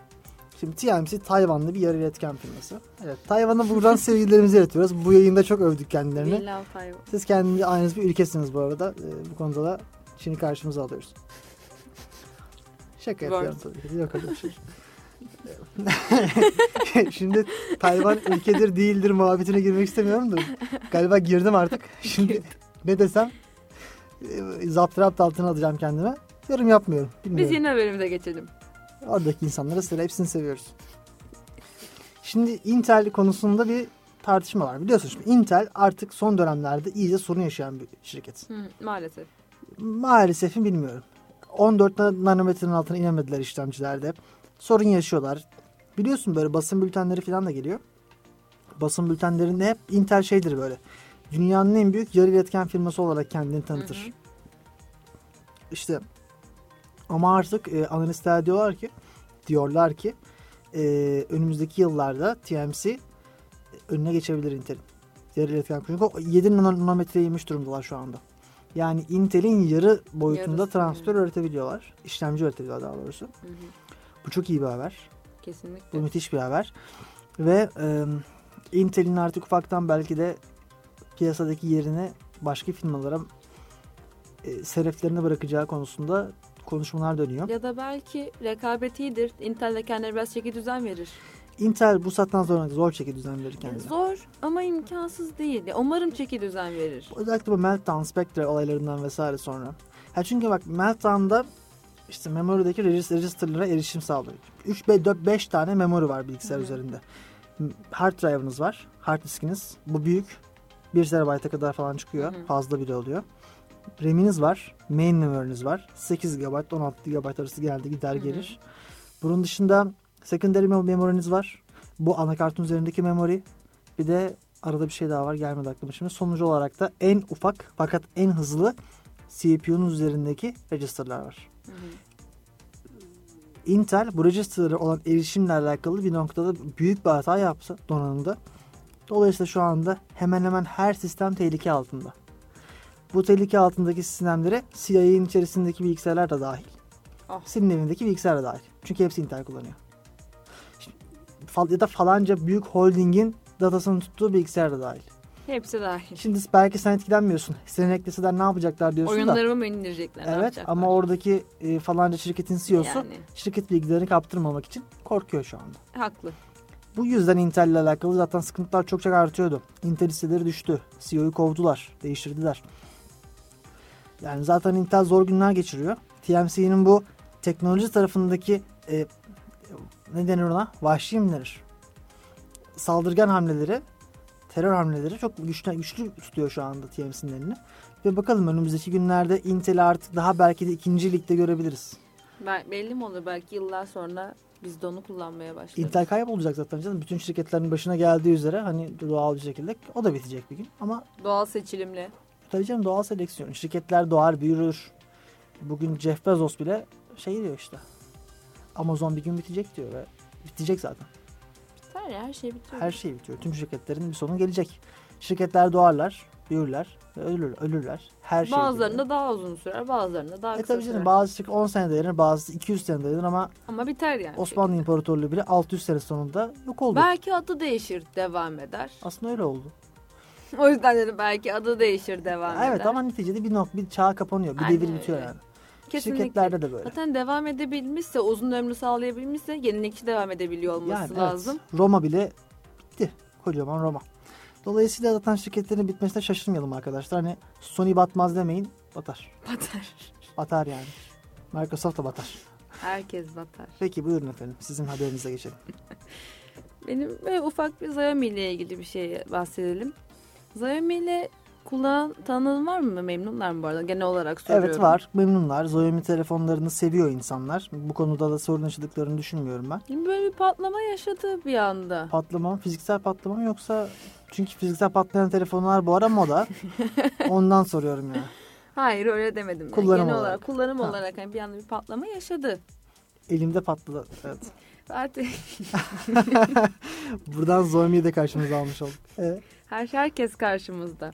Şimdi TMC Tayvanlı bir yarı iletken firması. Evet, Tayvan'a buradan <laughs> sevgilerimizi iletiyoruz. Bu yayında çok övdük kendilerini. We love Taiwan. Siz kendinize aynınız bir ülkesiniz bu arada. Ee, bu konuda da Çin'i karşımıza alıyoruz. Şaka yapıyorum tabii ki. Yok öyle bir şey. Şimdi Tayvan ülkedir değildir muhabbetine girmek istemiyorum da galiba girdim artık. Şimdi ne desem e, zapturapt altına alacağım kendime. Yorum yapmıyorum. Biz Bilmiyorum. yeni bölümde geçelim. Oradaki insanlara sıra hepsini seviyoruz. Şimdi Intel konusunda bir tartışma var. Biliyorsun şimdi Intel artık son dönemlerde iyice sorun yaşayan bir şirket. Hı, maalesef. Maalesef mi bilmiyorum. 14 na- nanometrenin altına inemediler işlemcilerde. Sorun yaşıyorlar. Biliyorsun böyle basın bültenleri falan da geliyor. Basın bültenlerinde hep Intel şeydir böyle. Dünyanın en büyük yarı iletken firması olarak kendini tanıtır. Hı hı. İşte ama artık e, analistler diyorlar ki diyorlar ki e, önümüzdeki yıllarda TMC e, önüne geçebilir Intel'in. Yarı iletken çünkü o 7 nano- nanometreye inmiş durumdalar şu anda. Yani Intel'in yarı boyutunda Yarısı, transistör evet. üretebiliyorlar. İşlemci üretebiliyorlar daha doğrusu. Hı hı. Bu çok iyi bir haber. Bu Kesinlikle. müthiş bir haber. Ve e, Intel'in artık ufaktan belki de piyasadaki yerini başka firmalara e, sereflerine bırakacağı konusunda konuşmalar dönüyor. Ya da belki rekabet iyidir. Intel de kendine biraz çeki düzen verir. Intel bu saatten sonra zor şekilde düzen verir kendine. Zor ama imkansız değil. Umarım çeki düzen verir. Özellikle bu Meltdown, Spectre olaylarından vesaire sonra. Ha çünkü bak Meltdown'da işte memory'deki regis- register'lara erişim sağlıyor. 3 4 5 tane memory var bilgisayar Hı hı. üzerinde. Hard drive'ınız var. Hard diskiniz. Bu büyük. 1 TB'a kadar falan çıkıyor. Hı hı. Fazla bile oluyor. RAM'iniz var. Main memory'niz var. 8 GB, 16 GB arası geldi gider gelir. Bunun dışında secondary mem- memory'niz var. Bu anakartın üzerindeki memory. Bir de arada bir şey daha var gelmedi aklıma şimdi. Sonucu olarak da en ufak fakat en hızlı CPU'nun üzerindeki register'lar var. Hı hı. Intel bu register'lara olan erişimle alakalı bir noktada büyük bir hata yaptı donanımda. Dolayısıyla şu anda hemen hemen her sistem tehlike altında. Bu tehlike altındaki sistemlere CIA'nin içerisindeki bilgisayarlar da dahil. Ah. Senin evindeki bilgisayar da dahil. Çünkü hepsi Intel kullanıyor. Şimdi, ya da falanca büyük holdingin datasını tuttuğu bilgisayar da dahil. Hepsi dahil. Şimdi belki sen etkilenmiyorsun. Senin ekleseler ne yapacaklar diyorsun da. Oyunlarımı mı indirecekler? ne Evet yapacaklar? ama oradaki e, falanca şirketin CEO'su Yani şirket bilgilerini kaptırmamak için korkuyor şu anda. haklı. Bu yüzden Intel ile alakalı zaten sıkıntılar çok çok artıyordu. Intel hisseleri düştü. CEO'yu kovdular. Değiştirdiler. Yani zaten Intel zor günler geçiriyor. TMC'nin bu teknoloji tarafındaki e, ne denir ona? Vahşi mi denir? Saldırgan hamleleri, terör hamleleri çok güçlü, güçlü tutuyor şu anda TMC'nin elini. Ve bakalım önümüzdeki günlerde Intel'i artık daha belki de ikinci ligde görebiliriz. Bel- belli mi olur? Belki yıllar sonra biz de onu kullanmaya başlarız. Intel kaybolacak zaten canım. Bütün şirketlerin başına geldiği üzere hani doğal bir şekilde o da bitecek bir gün. Ama Doğal seçilimle. Tabii canım doğal seleksiyon. Şirketler doğar, büyür. Bugün Jeff Bezos bile şey diyor işte. Amazon bir gün bitecek diyor ve bitecek zaten. Biter ya her şey bitiyor. Her şey bitiyor. Tüm şirketlerin bir sonu gelecek. Şirketler doğarlar, büyürler ve ölür, ölürler. Her şey Bazılarında bitiyor. daha uzun sürer, bazılarında daha E kısa tabii sürer. canım bazı şirket 10 sene dayanır, bazısı 200 sene dayanır ama Ama biter yani. Osmanlı İmparatorluğu bile 600 sene sonunda yok oldu. Belki adı değişir, devam eder. Aslında öyle oldu. O yüzden dedim belki adı değişir, devam eder. Evet ama neticede bir nok bir çağ kapanıyor. Bir Aynen devir bitiyor yani. Kesinlikle. Şirketlerde de böyle. Zaten devam edebilmişse, uzun ömrü sağlayabilmişse yenilikçi devam edebiliyor olması Yani evet, lazım. Roma bile bitti. Kocaman Roma. Dolayısıyla zaten şirketlerin bitmesine şaşırmayalım arkadaşlar. Hani Sony batmaz demeyin. Batar. Batar. Batar yani. Microsoft da batar. Herkes batar. Peki buyurun efendim. Sizin haberinize geçelim. <laughs> Benim böyle ufak bir Xiaomi ile ilgili bir şey bahsedelim. Xiaomi ile kullanan tanıdığın var mı? Memnunlar mı bu arada? Genel olarak soruyorum. Evet var. Memnunlar. Xiaomi telefonlarını seviyor insanlar. Bu konuda da sorun yaşadıklarını düşünmüyorum ben. Şimdi Böyle bir patlama yaşadı bir anda. Patlama? Fiziksel patlama mı yoksa... Çünkü fiziksel patlayan telefonlar bu ara moda. <laughs> Ondan soruyorum ya. Hayır öyle demedim. Yani Kullanım Genel olarak. olarak, kullanım Ha. olarak hani bir anda bir patlama yaşadı. Elimde patladı. Evet. <laughs> Artık <laughs> Buradan Xiaomi'yi de karşımıza almış olduk. <laughs> Evet. her herkes karşımızda.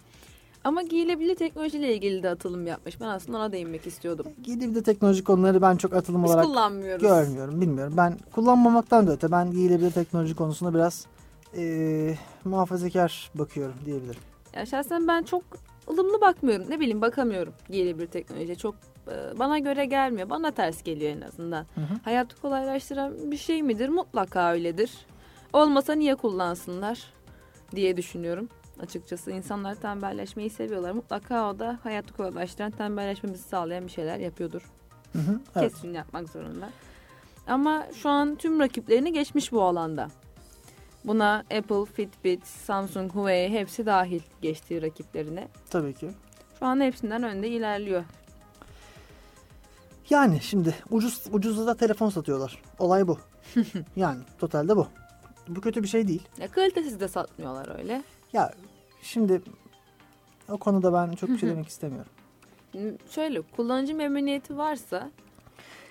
Ama giyilebilir teknolojiyle ilgili de atılım yapmış. Ben aslında ona değinmek istiyordum. Giyilebilir teknoloji konuları ben çok atılım Biz olarak kullanmıyoruz. görmüyorum. Bilmiyorum. Ben kullanmamaktan da öte ben giyilebilir teknoloji konusunda biraz eee muhafazakar bakıyorum diyebilirim. Ya şahsen ben çok ılımlı bakmıyorum. Ne bileyim bakamıyorum giyilebilir teknolojiye. Çok e, bana göre gelmiyor. Bana ters geliyor en azından. Hı hı. Hayatı kolaylaştıran bir şey midir? Mutlaka öyledir. Olmasa niye kullansınlar diye düşünüyorum. Açıkçası insanlar tembelleşmeyi seviyorlar. Mutlaka o da hayatı kolaylaştıran, tembelleşmemizi sağlayan bir şeyler yapıyordur. Hı hı. Evet. Kesin yapmak zorunda. Ama şu an tüm rakiplerini geçmiş bu alanda. Buna Apple, Fitbit, Samsung, Huawei hepsi dahil geçtiği rakiplerine. Tabii ki. Şu an hepsinden önde ilerliyor. Yani şimdi ucuz ucuzda da telefon satıyorlar. Olay bu. <laughs> yani totalde bu. Bu kötü bir şey değil. Ya kalitesiz de satmıyorlar öyle. Ya şimdi o konuda ben çok bir şey demek istemiyorum. Şöyle kullanıcı memnuniyeti varsa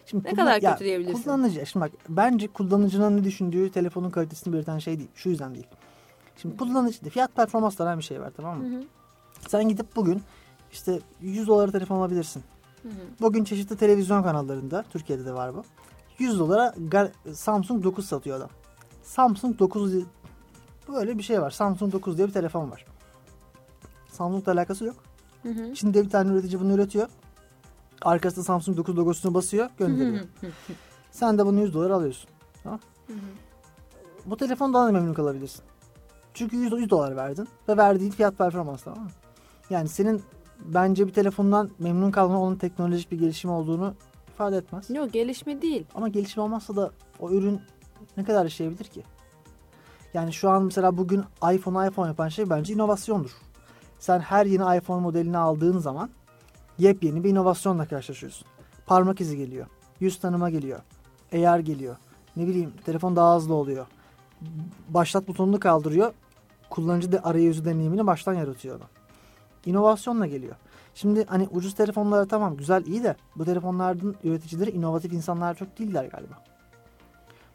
Şimdi Ne kullan- kadar ya, kötü diyebilirsin? Kullanıcı. Şimdi bak bence kullanıcının ne düşündüğü telefonun kalitesini belirten şey değil. Şu yüzden değil. Şimdi kullanıcı fiyat performans denen bir şey var tamam mı? Hı hı. Sen gidip bugün işte 100 dolara telefon alabilirsin. Hı hı. Bugün çeşitli televizyon kanallarında Türkiye'de de var bu. 100 dolara Samsung 9 satıyor adam. Samsung 9 diye- böyle bir şey var. Samsung 9 diye bir telefon var. Samsung'la alakası yok. Hı hı. Çin'de bir tane üretici bunu üretiyor. Arkasında Samsung 9 logosunu basıyor, gönderiyor. Hı hı. Sen de bunu 100 dolara alıyorsun. Hı hı. Bu telefondan da memnun kalabilirsin. Çünkü 100, 100 dolar verdin ve verdiğin fiyat performans tamam mı? Yani senin bence bir telefondan memnun kalman onun teknolojik bir gelişim olduğunu ifade etmez. Yok gelişme değil. Ama gelişim olmazsa da o ürün ne kadar yaşayabilir ki? Yani şu an mesela bugün iPhone iPhone yapan şey bence inovasyondur. Sen her yeni iPhone modelini aldığın zaman yepyeni bir inovasyonla karşılaşıyorsun. Parmak izi geliyor. Yüz tanıma geliyor. AR geliyor. Ne bileyim telefon daha hızlı oluyor. Başlat butonunu kaldırıyor. Kullanıcı da arayüzü deneyimini baştan yaratıyor adam. İnovasyonla geliyor. Şimdi hani ucuz telefonlara tamam güzel iyi de bu telefonların üreticileri inovatif insanlar çok değiller galiba.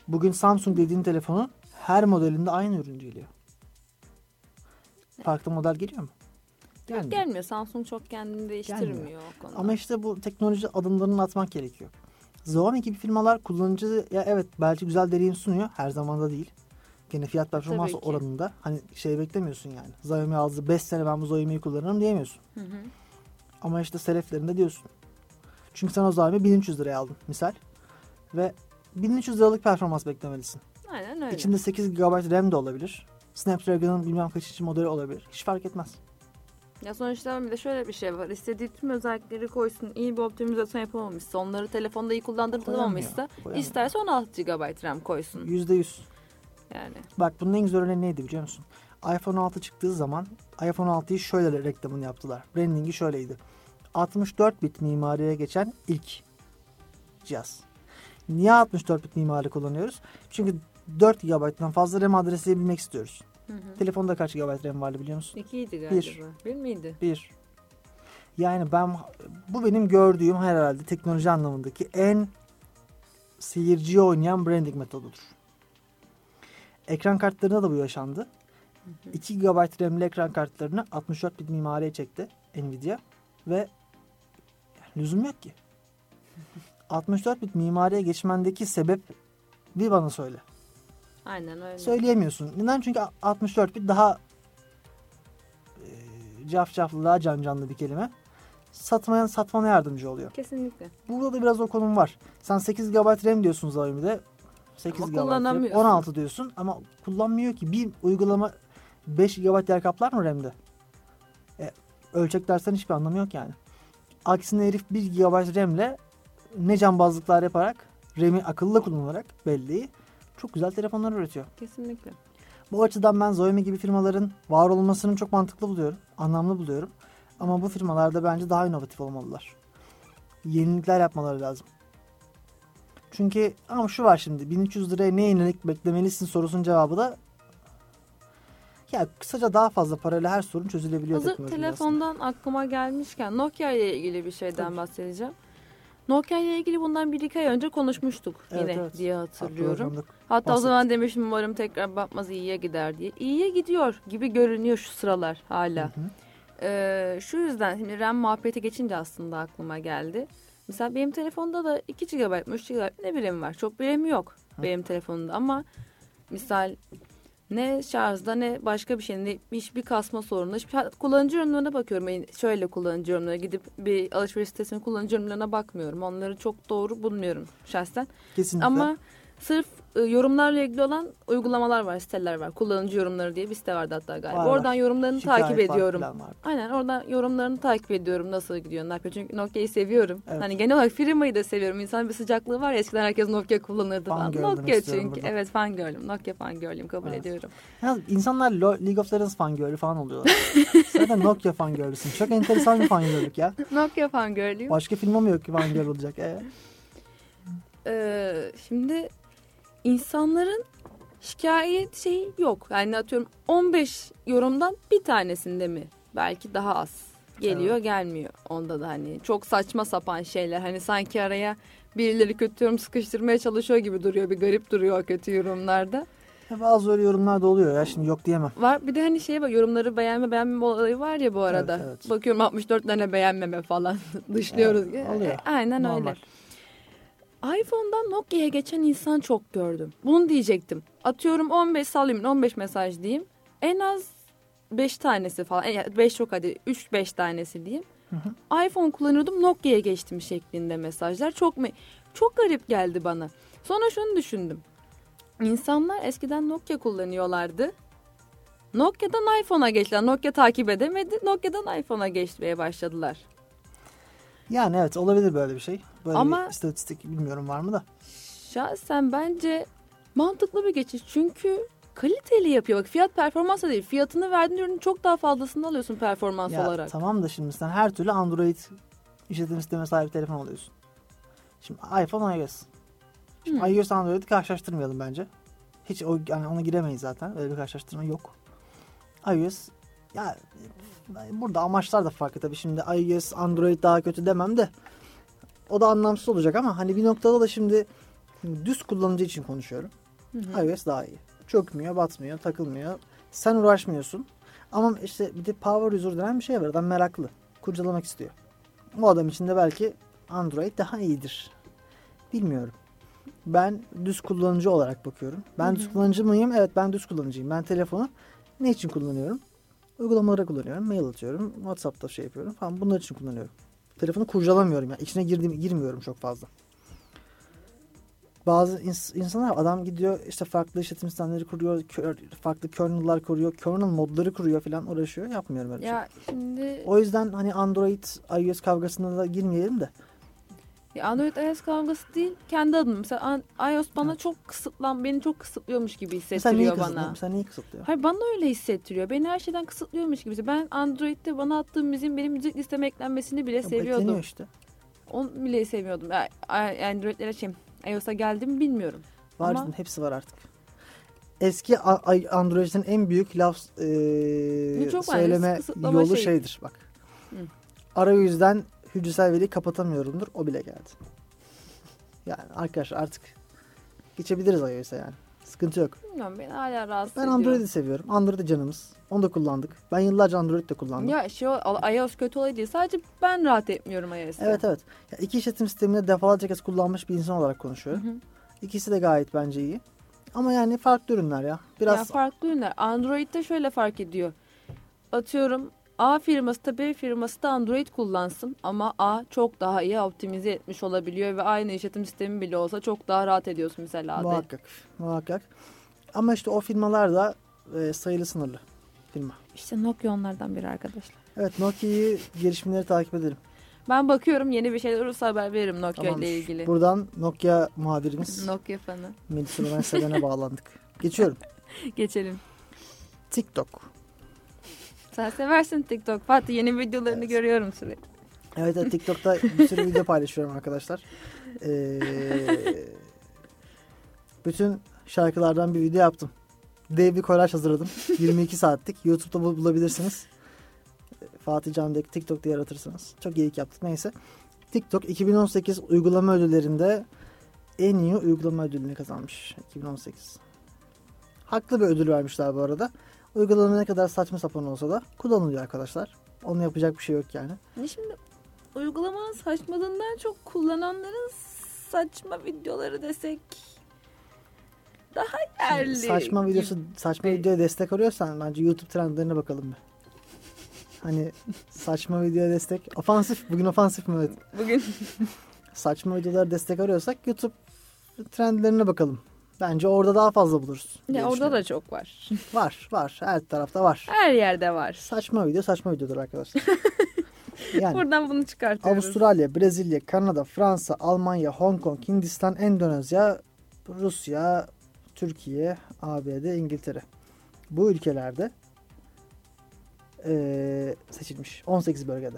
Bugün Samsung dediğin telefonu her modelinde aynı ürün geliyor. Farklı model geliyor mu? Gelmiyor. Gelmiyor. Samsung çok kendini değiştirmiyor o konuda. Ama işte bu teknoloji adımlarını atmak gerekiyor. Xiaomi gibi firmalar kullanıcı ya evet belki güzel deneyim sunuyor. Her zaman da değil. Gene fiyat performans oranında hani şey beklemiyorsun yani. Xiaomi aldı 5 sene ben bu Xiaomi'yi kullanırım diyemiyorsun. Hı hı. Ama işte seleflerinde diyorsun. Çünkü sen o Xiaomi 1300 liraya aldın misal. Ve 1300 liralık performans beklemelisin. Aynen öyle. İçinde 8 GB RAM de olabilir. Snapdragon'ın bilmem kaçıncı modeli olabilir. Hiç fark etmez. Ya sonuçta bir de şöyle bir şey var. İstediği tüm özellikleri koysun. iyi bir optimizasyon yapamamışsa, onları telefonda iyi kullandırılamamışsa isterse 16 GB RAM koysun. %100. Yani. Bak bunun en güzel örneği neydi biliyor musun? iPhone 6 çıktığı zaman iPhone 6'yı şöyle reklamını yaptılar. Branding'i şöyleydi. 64 bit mimariye geçen ilk cihaz. Niye 64 bit mimari kullanıyoruz? Çünkü 4 GB'dan fazla RAM adresi bilmek istiyoruz. Hı hı. Telefonda kaç GB RAM vardı biliyor musun? İkiydi galiba. Bir, miydi? Bir. Yani ben bu benim gördüğüm herhalde teknoloji anlamındaki en seyirciye oynayan branding metodudur. Ekran kartlarında da bu yaşandı. 2 GB RAM'li ekran kartlarını 64 bit mimariye çekti Nvidia ve yani lüzum yok ki. <laughs> 64 bit mimariye geçmendeki sebep bir bana söyle. Aynen öyle. Söyleyemiyorsun. Neden? Çünkü 64 bit daha e, cafcaflı, daha can canlı bir kelime. Satmayan satmana yardımcı oluyor. Kesinlikle. Burada da biraz o konum var. Sen 8 GB RAM diyorsun Xiaomi'de. 8 Ama GB RAM, kullanamıyorsun. 16 diyorsun ama kullanmıyor ki. Bir uygulama 5 GB yer kaplar mı RAM'de? E, ölçek dersen hiçbir anlamı yok yani. Aksine herif 1 GB RAM'le ne cambazlıklar yaparak RAM'i akıllı kullanarak belleği çok güzel telefonlar üretiyor. Kesinlikle. Bu açıdan ben Xiaomi gibi firmaların var olmasını çok mantıklı buluyorum. Anlamlı buluyorum. Ama bu firmalarda bence daha inovatif olmalılar. Yenilikler yapmaları lazım. Çünkü ama şu var şimdi 1300 liraya ne yenilik beklemelisin sorusunun cevabı da ya kısaca daha fazla parayla her sorun çözülebiliyor. Hazır teknolojide aslında. telefondan aklıma gelmişken Nokia ile ilgili bir şeyden Tabii. bahsedeceğim. Nokia ile ilgili bundan bir iki ay önce konuşmuştuk yine evet. diye hatırlıyorum. Hatta o bahsettik. zaman demiştim umarım tekrar batmaz iyiye gider diye. İyiye gidiyor gibi görünüyor şu sıralar hala. Hı hı. Ee, şu yüzden şimdi RAM muhabbeti geçince aslında aklıma geldi. Mesela benim telefonda da 2 GB mı 3 GB ne birimi var. Çok birimi yok benim telefonumda ama misal ne şarjda ne başka bir şey ne hiçbir kasma sorunu. Hiçbir, kullanıcı yorumlarına bakıyorum. Şöyle kullanıcı yorumları gidip bir alışveriş sitesinin kullanıcı yorumlarına bakmıyorum. Onları çok doğru bulmuyorum şahsen. Kesinlikle. Ama sırf e, yorumlarla ilgili olan uygulamalar var, siteler var. Kullanıcı yorumları diye bir site vardı hatta galiba. Var, var. Oradan yorumlarını Şikayet takip ediyorum. falan. Aynen oradan yorumlarını takip ediyorum. Nasıl gidiyor, ne yapıyor. Çünkü Nokia'yı seviyorum. Evet. Hani genel olarak firmayı da seviyorum. İnsan bir sıcaklığı var ya eskiden herkes Nokia kullanırdı falan. Fangirl demek Nokia çünkü. burada. Evet fangirl'üm. Nokia fangirl'üm kabul Evet. ediyorum. Ya insanlar League of Legends fangirl'ü falan oluyorlar. <laughs> Zaten Nokia fangirl'üsün. Çok enteresan bir fangirl'lük ya. <laughs> Nokia fangirl'üyüm. Başka firma mı yok ki fangirl olacak? E, Ee, şimdi insanların şikayet şeyi yok. Yani atıyorum 15 yorumdan bir tanesinde mi? Belki daha az geliyor gelmiyor. Onda da hani çok saçma sapan şeyler. Hani sanki araya birileri kötü yorum sıkıştırmaya çalışıyor gibi duruyor. Bir garip duruyor kötü yorumlarda. ya bazı öyle yorumlar da oluyor ya şimdi yok diyemem. Var bir de hani şeye bak yorumları beğenme beğenmeme olayı var ya bu arada. Evet, evet. Bakıyorum 64 tane beğenmeme falan <laughs> dışlıyoruz. Evet, oluyor. E, Aynen Normal. öyle. iPhone'dan Nokia'ya geçen insan çok gördüm. Bunu diyecektim. Atıyorum 15 sallayayım 15 mesaj diyeyim. En az 5 tanesi falan. 5 yok hadi 3-5 tanesi diyeyim. iPhone kullanıyordum Nokia'ya geçtim şeklinde mesajlar. Çok çok garip geldi bana. Sonra şunu düşündüm. İnsanlar eskiden Nokia kullanıyorlardı. Nokia'dan iPhone'a geçtiler. Nokia takip edemedi. Nokia'dan iPhone'a geçmeye başladılar. Yani evet olabilir böyle bir şey. Böyle Ama- bir istatistik bilmiyorum var mı da. Şahsen bence mantıklı bir geçiş. Çünkü kaliteli yapıyor. Bak fiyat performans değil. Fiyatını verdiğin ürünün çok daha fazlasını alıyorsun performans Ya, olarak. tamam da şimdi sen her türlü Android işletim sistemine sahip telefon alıyorsun. Şimdi iPhone iOS. Şimdi Hı. iOS Android'i karşılaştırmayalım bence. Hiç o, yani ona giremeyiz zaten. Öyle bir karşılaştırma yok. iOS ya burada amaçlar da farklı tabii. Şimdi iOS Android daha kötü demem de o da anlamsız olacak ama hani bir noktada da şimdi düz kullanıcı için konuşuyorum. Hı hı. iOS daha iyi. Çökmüyor, batmıyor, takılmıyor. Sen uğraşmıyorsun. Ama işte bir de power user denen bir şey var. Adam meraklı. Kurcalamak istiyor. O adam için de belki Android daha iyidir. Bilmiyorum. Ben düz kullanıcı olarak bakıyorum. Ben Hı düz hı. kullanıcı mıyım? Evet ben düz kullanıcıyım. Ben telefonu ne için kullanıyorum? Uygulamalara kullanıyorum. Mail atıyorum. WhatsApp'ta şey yapıyorum falan. Bunlar için kullanıyorum. Telefonu kurcalamıyorum. Yani içine girdiğim, girmiyorum çok fazla. Bazı ins- insanlar adam gidiyor işte farklı işletim sistemleri kuruyor, kör- farklı kernel'lar kuruyor, kernel modları kuruyor falan uğraşıyor. Yapmıyorum öyle bir şey. Ya şimdi O yüzden hani Android iOS kavgasına da girmeyelim de. Ya Android iOS kavgası değil. Kendi adıma. Mesela iOS bana çok kısıtlan, beni çok kısıtlıyormuş gibi Sen hissettiriyor kısıtlıyor? bana. Sen neyi kısıtlıyor? Hayır bana öyle hissettiriyor. Beni her şeyden kısıtlıyormuş gibi. Ben Android'de bana attığım müziğin benim müzik listeme eklenmesini bile Ya seviyordum. işte. Onu bile sevmiyordum. Ya, Android'lere şey, iOS'a geldi mi bilmiyorum. Var Ama- hepsi var artık. Eski Android'in en büyük laf e, söyleme yolu şey. şeydir bak. Hı. Arayüzden hücresel veriyi kapatamıyorumdur. O bile geldi. <laughs> Yani arkadaşlar artık geçebiliriz iOS'a yani. Sıkıntı yok. Bilmiyorum beni hala rahatsız Ben ediyor. Android'i seviyorum. Android'i canımız. Onu da kullandık. Ben yıllarca Android de kullandım. Ya şey iOS kötü olay değil. Sadece ben rahat etmiyorum iOS'ta. Evet evet. Ya iki işletim sistemini defalarca kez kullanmış bir insan olarak konuşuyorum. Hı hı. İkisi de gayet bence iyi. Ama yani farklı ürünler ya. Biraz Ya farklı ürünler. Android'de şöyle fark ediyor. Atıyorum A firması da B firması da Android kullansın ama A çok daha iyi optimize etmiş olabiliyor ve aynı işletim sistemi bile olsa çok daha rahat ediyorsun mesela A'da. muhakkak. Muhakkak. Ama işte o firmalar da e, sayılı sınırlı firma. İşte Nokia onlardan biri arkadaşlar. Evet Nokia'yı gelişmeleri takip edelim. Ben bakıyorum yeni bir şeyler olursa haber veririm Nokia Tamamdır. ile ilgili. Buradan Nokia muhabirimiz <laughs> Nokia fanı. Melisa Seven'e bağlandık. Geçiyorum. <laughs> Geçelim. TikTok. Sen seversin TikTok. Fatih yeni videolarını Evet. görüyorum sürekli. Evet, evet TikTok'ta bir sürü video paylaşıyorum arkadaşlar. Ee, bütün şarkılardan bir video yaptım. Dev bir kolaj hazırladım. 22 saatlik. YouTube'da bul- bulabilirsiniz. Fatih Can'daki TikTok diye aratırsınız. Çok iyilik yaptık. Neyse. TikTok 2018 uygulama ödüllerinde en iyi uygulama ödülünü kazanmış. 2018. Haklı bir ödül vermişler bu arada. Uygulama ne kadar saçma sapan olsa da kullanılıyor arkadaşlar. Onun yapacak bir şey yok yani. Ne şimdi uygulamanın saçmalığından çok kullananların saçma videoları desek daha yerli. Saçma videosu saçma videoya destek arıyorsan bence YouTube trendlerine bakalım bir. Hani saçma videoya destek ofansif bugün ofansif mi evet. Bugün Saçma videolara destek arıyorsak YouTube trendlerine bakalım. Bence orada daha fazla buluruz. ya orada da çok var. <laughs> var var her tarafta var. Her yerde var. Saçma video saçma videodur arkadaşlar. <laughs> yani Buradan bunu çıkartıyoruz. Avustralya, Brezilya, Kanada, Fransa, Almanya, Hong Kong, Hindistan, Endonezya, Rusya, Türkiye, ABD, İngiltere. Bu ülkelerde eee, seçilmiş. 18 bölgede.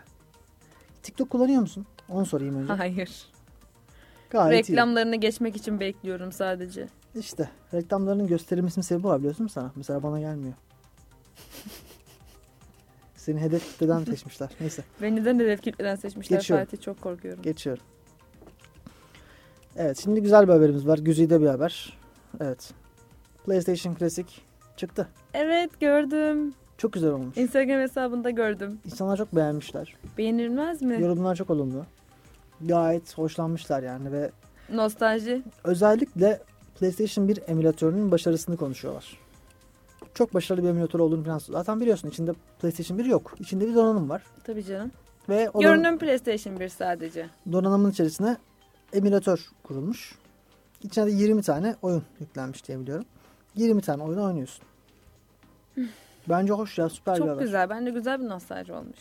TikTok kullanıyor musun? Onu sorayım önce. Hayır. Gayet Reklamlarını geçmek için bekliyorum sadece. iyi. İşte reklamlarının gösterilmesinin sebebi var biliyorsun mu sana? Mesela bana gelmiyor. <laughs> Seni hedef kitleden seçmişler. Neyse. Beni de hedef kitleden seçmişler Geçiyorum. Fatih çok korkuyorum. Geçiyorum. Evet şimdi güzel bir haberimiz var. Güzide bir haber. Evet. PlayStation Classic çıktı. Evet gördüm. Çok güzel olmuş. Instagram hesabında gördüm. İnsanlar çok beğenmişler. Beğenilmez mi? Yorumlar çok olumlu. Gayet hoşlanmışlar yani ve Nostalji. özellikle PlayStation 1 emülatörünün başarısını konuşuyorlar. Çok başarılı bir emülatör olduğunu falan. Zaten biliyorsun içinde PlayStation 1 yok. İçinde bir donanım var. Tabii canım. Ve o Görünüm PlayStation 1 sadece. donanımın içerisine emülatör kurulmuş. İçine de 20 tane oyun yüklenmiş diye biliyorum. 20 tane oyun oynuyorsun. Bence hoş ya süper bir Çok haber. güzel. Bence güzel bir nostalji olmuş.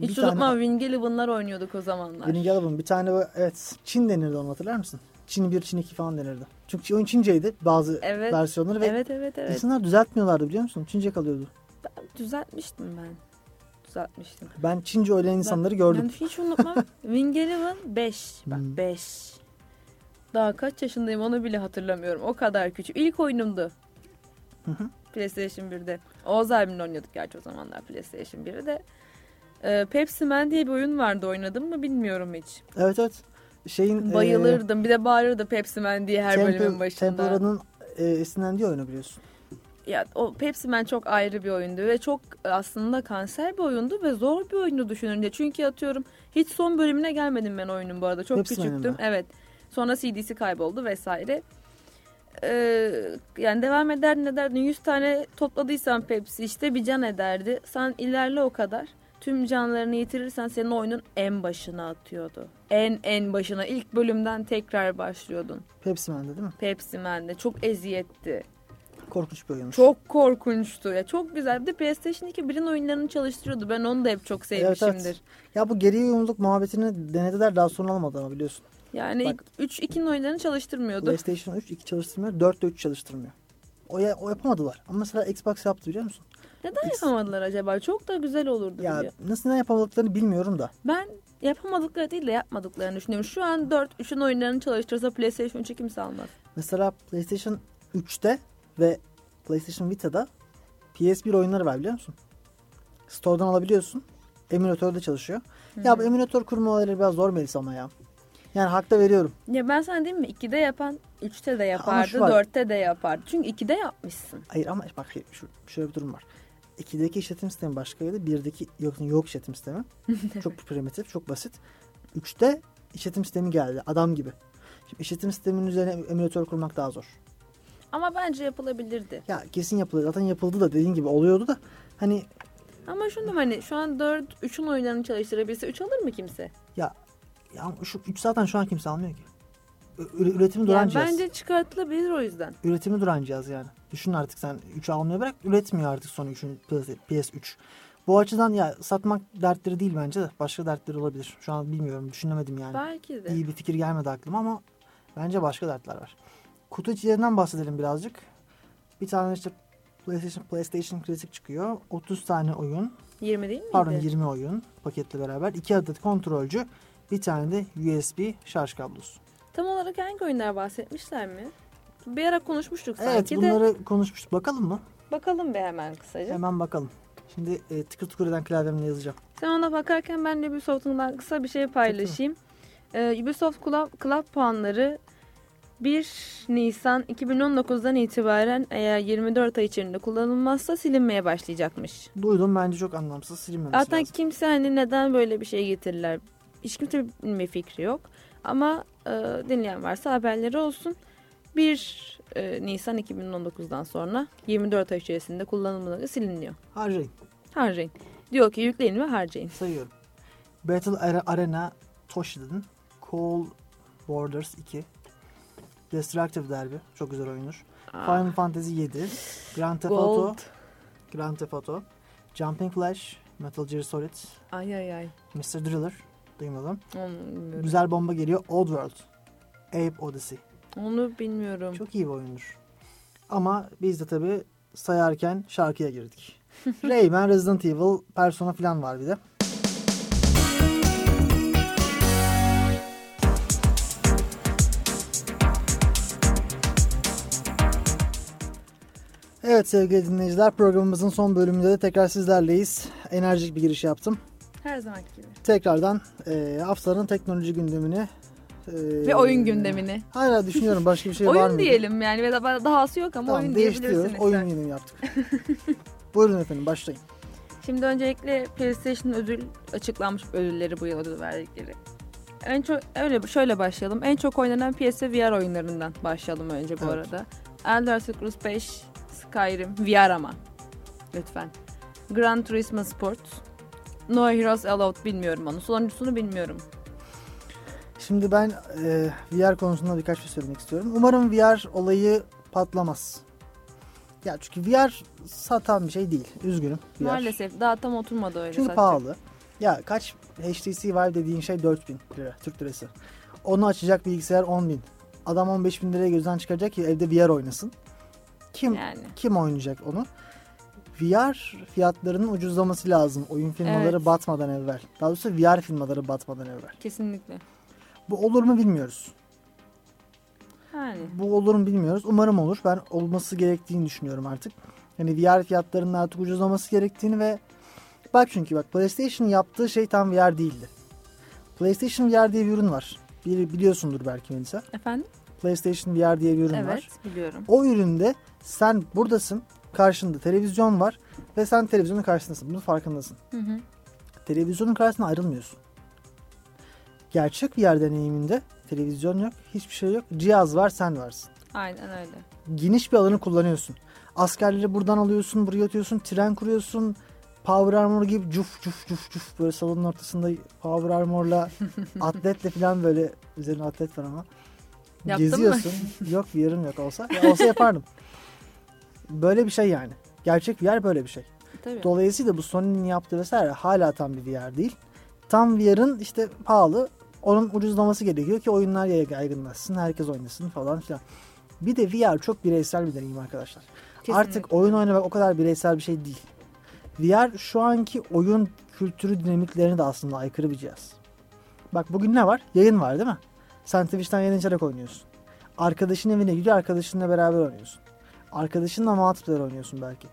Bir Hiç tane- unutmam Wing Eleven'lar oynuyorduk o zamanlar. Winning Eleven bir tane evet Çin denirdi onu hatırlar mısın? Çin 1, Çin 2 falan denirdi. Çünkü oyun Çinceydi bazı Evet. versiyonları ve Evet evet evet. insanlar düzeltmiyorlardı biliyor musun? Çince kalıyordu. Düzeltmiştim ben. Düzeltmiştim. Ben Çince oynayan insanları Ben gördüm. hiç unutmam. <laughs> Wing Eleven 5. Bak Hmm. 5. Daha kaç yaşındayım onu bile hatırlamıyorum. O kadar küçük. İlk oyunumdu. Hı hı. PlayStation 1'de. Oğuz abimle oynuyorduk gerçi o zamanlar PlayStation 1'de. Ee, Pepsi Man diye bir oyun vardı oynadım mı bilmiyorum hiç. Evet evet. Şeyin Bayılırdım. Bir de bağırırdı Pepsi Man diye her bölümün Temple, başında. Templa'nın e, esinlendiği oyunu biliyorsun. Ya o Pepsi Man çok ayrı bir oyundu ve çok aslında kanser bir oyundu ve zor bir oyundu düşününce. Çünkü atıyorum hiç son bölümüne gelmedim ben oyunun bu arada. Çok Pepsi küçüktüm. Evet. Sonra CD'si kayboldu vesaire. Ee, yani devam ederdin ederdin 100 tane topladıysan Pepsi işte bir can ederdi. Sen ilerle o kadar. Tüm canlarını yitirirsen senin oyunun en başına atıyordu. En en başına ilk bölümden tekrar başlıyordun. Pepsi Man'de değil mi? Pepsi Man'de çok eziyetti. Korkunç bir oyunmuş. Çok korkunçtu ya. Çok güzel. Bir de PlayStation 2 birin oyunlarını çalıştırıyordu. Ben onu da hep çok Evet, sevmişimdir. evet. Ya bu geri uyumluluk muhabbetini denediler daha sonra almadı ama biliyorsun. Yani Bak. 3 2'nin oyunlarını çalıştırmıyordu. PlayStation 3 2 çalıştırmıyor, 4 de 3 çalıştırmıyor. O, ya, o yapamadılar. Ama mesela Xbox yaptı biliyor musun? Neden yapamadılar acaba? Çok da güzel olurdu. Ya biliyor. nasıl yapamadıklarını bilmiyorum da. Ben yapamadıkları değil de yapmadıklarını düşünüyorum. Şu an 4 3'ün oyunlarını çalıştırsa PlayStation 3'ü kimse almaz. Mesela PlayStation 3'te ve PlayStation Vita'da PS1 oyunları var biliyor musun? Store'dan alabiliyorsun. Emülatörde çalışıyor. Ya bu emülatör kurma olayları biraz zor Melis ama ya. Yani hakta veriyorum. Ya ben sana diyeyim mi? 2'de yapan 3'te de yapardı, şu var. 4'te de yapardı. Çünkü 2'de yapmışsın. Hayır ama bak şu, şöyle bir durum var. 2'deki işletim sistemi başkaydı. 1'deki yok, yok işletim sistemi. <laughs> çok primitif, çok basit. 3'te işletim sistemi geldi. Adam gibi. Şimdi işletim sisteminin üzerine emülatör kurmak daha zor. Ama bence yapılabilirdi. Ya kesin yapılır. Zaten yapıldı da dediğin gibi oluyordu da. Hani Ama şunu hani şu an 4 3'ün oyunlarını çalıştırabilse 3 alır mı kimse? ya ya şu 3 zaten şu an kimse almıyor ki. Ü- üretimi duran Yani cihaz. bence çıkartılabilir o yüzden. Üretimi duran cihaz yani. Düşün artık sen 3'ü almaya bırak. Üretmiyor artık son 3'ün PS3. Bu açıdan ya satmak dertleri değil bence de. Başka dertleri olabilir. Şu an bilmiyorum. Düşünemedim yani. Belki de. İyi bir fikir gelmedi aklıma ama bence başka dertler var. Kutu içlerinden bahsedelim birazcık. Bir tane işte PlayStation, PlayStation Classic çıkıyor. 30 tane oyun. 20 değil miydi? Pardon 20 oyun paketle beraber. 2 adet kontrolcü. Bir tane de USB şarj kablosu. Tam olarak hangi oyunlar bahsetmişler mi? Bir ara konuşmuştuk Evet sanki de. bunları konuşmuştuk. Bakalım mı? Bakalım bir hemen kısaca. Hemen bakalım. Şimdi e, tıkır tıkır eden klavyemle yazacağım. Sen ona bakarken ben de Ubisoft'un kısa bir şey paylaşayım. Ee, Ubisoft Club, Club puanları 1 Nisan 2019'dan itibaren eğer 24 ay içerisinde kullanılmazsa silinmeye başlayacakmış. Duydum bence çok anlamsız silinmemesi Zaten lazım. kimse hani neden böyle bir şey getirirler hiç kimsenin bir fikri yok. Ama e, dinleyen varsa haberleri olsun. 1 e, Nisan 2019'dan sonra 24 ay içerisinde kullanılmaları siliniyor. Harcayın. Harcayın. Diyor ki yükleyin ve harcayın. Sayıyorum. Battle Are- Arena Toshi'den. Call Borders 2. Destructive Derby. Çok güzel oyundur. Final Fantasy 7. Grand Theft Auto. Gold. Grand Theft Auto. Jumping Flash. Metal Gear Solid. Ay ay ay. Mr. Driller. Duymadım. Güzel bomba geliyor. Old World. Ape Odyssey. Onu bilmiyorum. Çok iyi bir oyundur. Ama biz de tabii sayarken şarkıya girdik. <laughs> Rayman, Resident Evil, Persona falan var bir de. Evet sevgili dinleyiciler programımızın son bölümünde de tekrar sizlerleyiz. Enerjik bir giriş yaptım. Her zamanki gibi. Tekrardan e, haftanın teknoloji gündemini e, Ve oyun gündemini. Hala düşünüyorum başka bir şey var mı? oyun diyelim yani ve daha dahası yok ama Tamam oyun diyebilirsiniz. Oyun gündemi yaptık. <laughs> Buyurun efendim başlayın. Şimdi öncelikle PlayStation ödül açıklanmış ödülleri bu yıl ödül verdikleri. En çok öyle şöyle başlayalım. En çok oynanan PS VR oyunlarından başlayalım önce bu Evet. arada. Elder Scrolls 5, Skyrim, VR ama. Lütfen. Gran Turismo Sport, No Heroes Allowed bilmiyorum onu. Sonuncusunu bilmiyorum. Şimdi ben e, VR konusunda birkaç şey söylemek istiyorum. Umarım VR olayı patlamaz. Ya çünkü VR satan bir şey değil. Üzgünüm. VR. Maalesef daha tam oturmadı öyle Çünkü satacak. pahalı. Ya kaç HTC Vive dediğin şey 4000 lira Türk lirası. Onu açacak bilgisayar 10.000. Adam 15.000 liraya gözden çıkaracak ki evde VR oynasın. Kim Yani. kim oynayacak onu? VR fiyatlarının ucuzlaması lazım oyun firmaları Evet. batmadan evvel. Daha doğrusu VR firmaları batmadan evvel. Kesinlikle. Bu olur mu bilmiyoruz. Yani. Bu olur mu bilmiyoruz. Umarım olur. Ben olması gerektiğini düşünüyorum artık. Yani VR fiyatlarının artık ucuzlaması gerektiğini ve bak çünkü bak PlayStation yaptığı şey tam VR değildi. PlayStation VR diye bir ürün var. Bir, biliyorsundur belki Melisa. Efendim? PlayStation VR diye bir ürün evet var. biliyorum. O üründe sen buradasın. Karşında televizyon var ve sen televizyonun karşısındasın. Bunun farkındasın. Hı hı. Televizyonun karşısına ayrılmıyorsun. Gerçek VR deneyiminde televizyon yok, hiçbir şey yok. Cihaz var, sen varsın. Aynen öyle. Geniş bir alanı kullanıyorsun. Askerleri buradan alıyorsun, buraya atıyorsun, tren kuruyorsun. Power Armor gibi cuf cuf cuf cuf böyle salonun ortasında Power Armor'la <laughs> atletle falan böyle üzerine atlet var ama. Yaptın mı? Geziyorsun. yok VR'ım yok olsa. Ya olsa yapardım. Böyle bir şey yani. Gerçek VR böyle bir şey. Tabii. Dolayısıyla bu Sony'nin yaptığı vesaire hala tam bir VR değil. Tam VR'ın işte pahalı. Onun ucuzlaması gerekiyor ki oyunlar yaygınlaşsın, herkes oynasın falan filan. Bir de VR çok bireysel bir deneyim arkadaşlar. Kesinlikle. Artık oyun oynamak o kadar bireysel bir şey değil. VR şu anki oyun kültürü dinamiklerine de aslında aykırı bir cihaz. Bak bugün ne var? Yayın var değil mi? Sen Twitch'ten yayın açarak oynuyorsun. Arkadaşın evine gidiyor, arkadaşınla beraber oynuyorsun. Arkadaşınla multiplayer oynuyorsun belki.